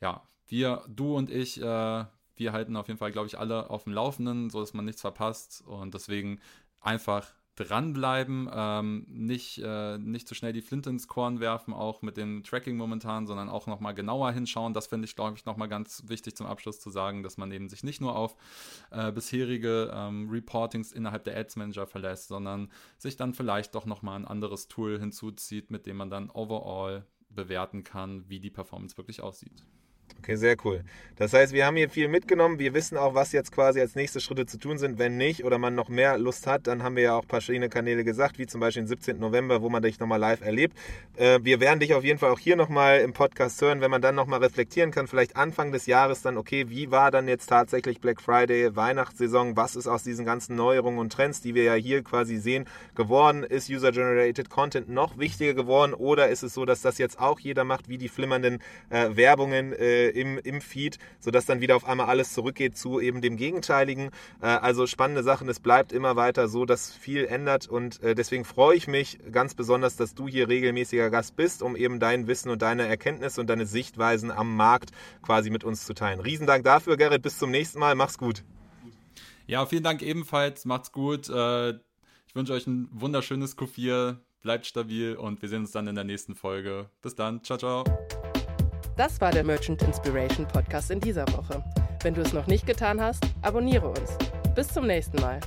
ja, wir, du und ich, äh, wir halten auf jeden Fall, glaube ich, alle auf dem Laufenden, sodass man nichts verpasst. Und deswegen einfach dranbleiben, ähm, nicht, äh, nicht zu schnell die Flinte ins Korn werfen, auch mit dem Tracking momentan, sondern auch nochmal genauer hinschauen. Das finde ich, glaube ich, nochmal ganz wichtig zum Abschluss zu sagen, dass man eben sich nicht nur auf äh, bisherige ähm, Reportings innerhalb der Ads Manager verlässt, sondern sich dann vielleicht doch nochmal ein anderes Tool hinzuzieht, mit dem man dann overall bewerten kann, wie die Performance wirklich aussieht. Okay, sehr cool. Das heißt, wir haben hier viel mitgenommen. Wir wissen auch, was jetzt quasi als nächste Schritte zu tun sind. Wenn nicht oder man noch mehr Lust hat, dann haben wir ja auch verschiedene Kanäle gesagt, wie zum Beispiel den 17. November, wo man dich nochmal live erlebt. Äh, wir werden dich auf jeden Fall auch hier nochmal im Podcast hören, wenn man dann nochmal reflektieren kann. Vielleicht Anfang des Jahres dann, okay, wie war dann jetzt tatsächlich Black Friday, Weihnachtssaison? Was ist aus diesen ganzen Neuerungen und Trends, die wir ja hier quasi sehen, geworden? Ist User-Generated Content noch wichtiger geworden oder ist es so, dass das jetzt auch jeder macht, wie die flimmernden äh, Werbungen? Äh, im, im Feed, sodass dann wieder auf einmal alles zurückgeht zu eben dem Gegenteiligen. Äh, also spannende Sachen, es bleibt immer weiter so, dass viel ändert und äh, deswegen freue ich mich ganz besonders, dass du hier regelmäßiger Gast bist, um eben dein Wissen und deine Erkenntnisse und deine Sichtweisen am Markt quasi mit uns zu teilen. Riesendank dafür, Gerrit, bis zum nächsten Mal, mach's gut. Ja, vielen Dank ebenfalls, macht's gut. Äh, ich wünsche euch ein wunderschönes Q4, bleibt stabil und wir sehen uns dann in der nächsten Folge. Bis dann, ciao, ciao. Das war der Merchant Inspiration Podcast in dieser Woche. Wenn du es noch nicht getan hast, abonniere uns. Bis zum nächsten Mal.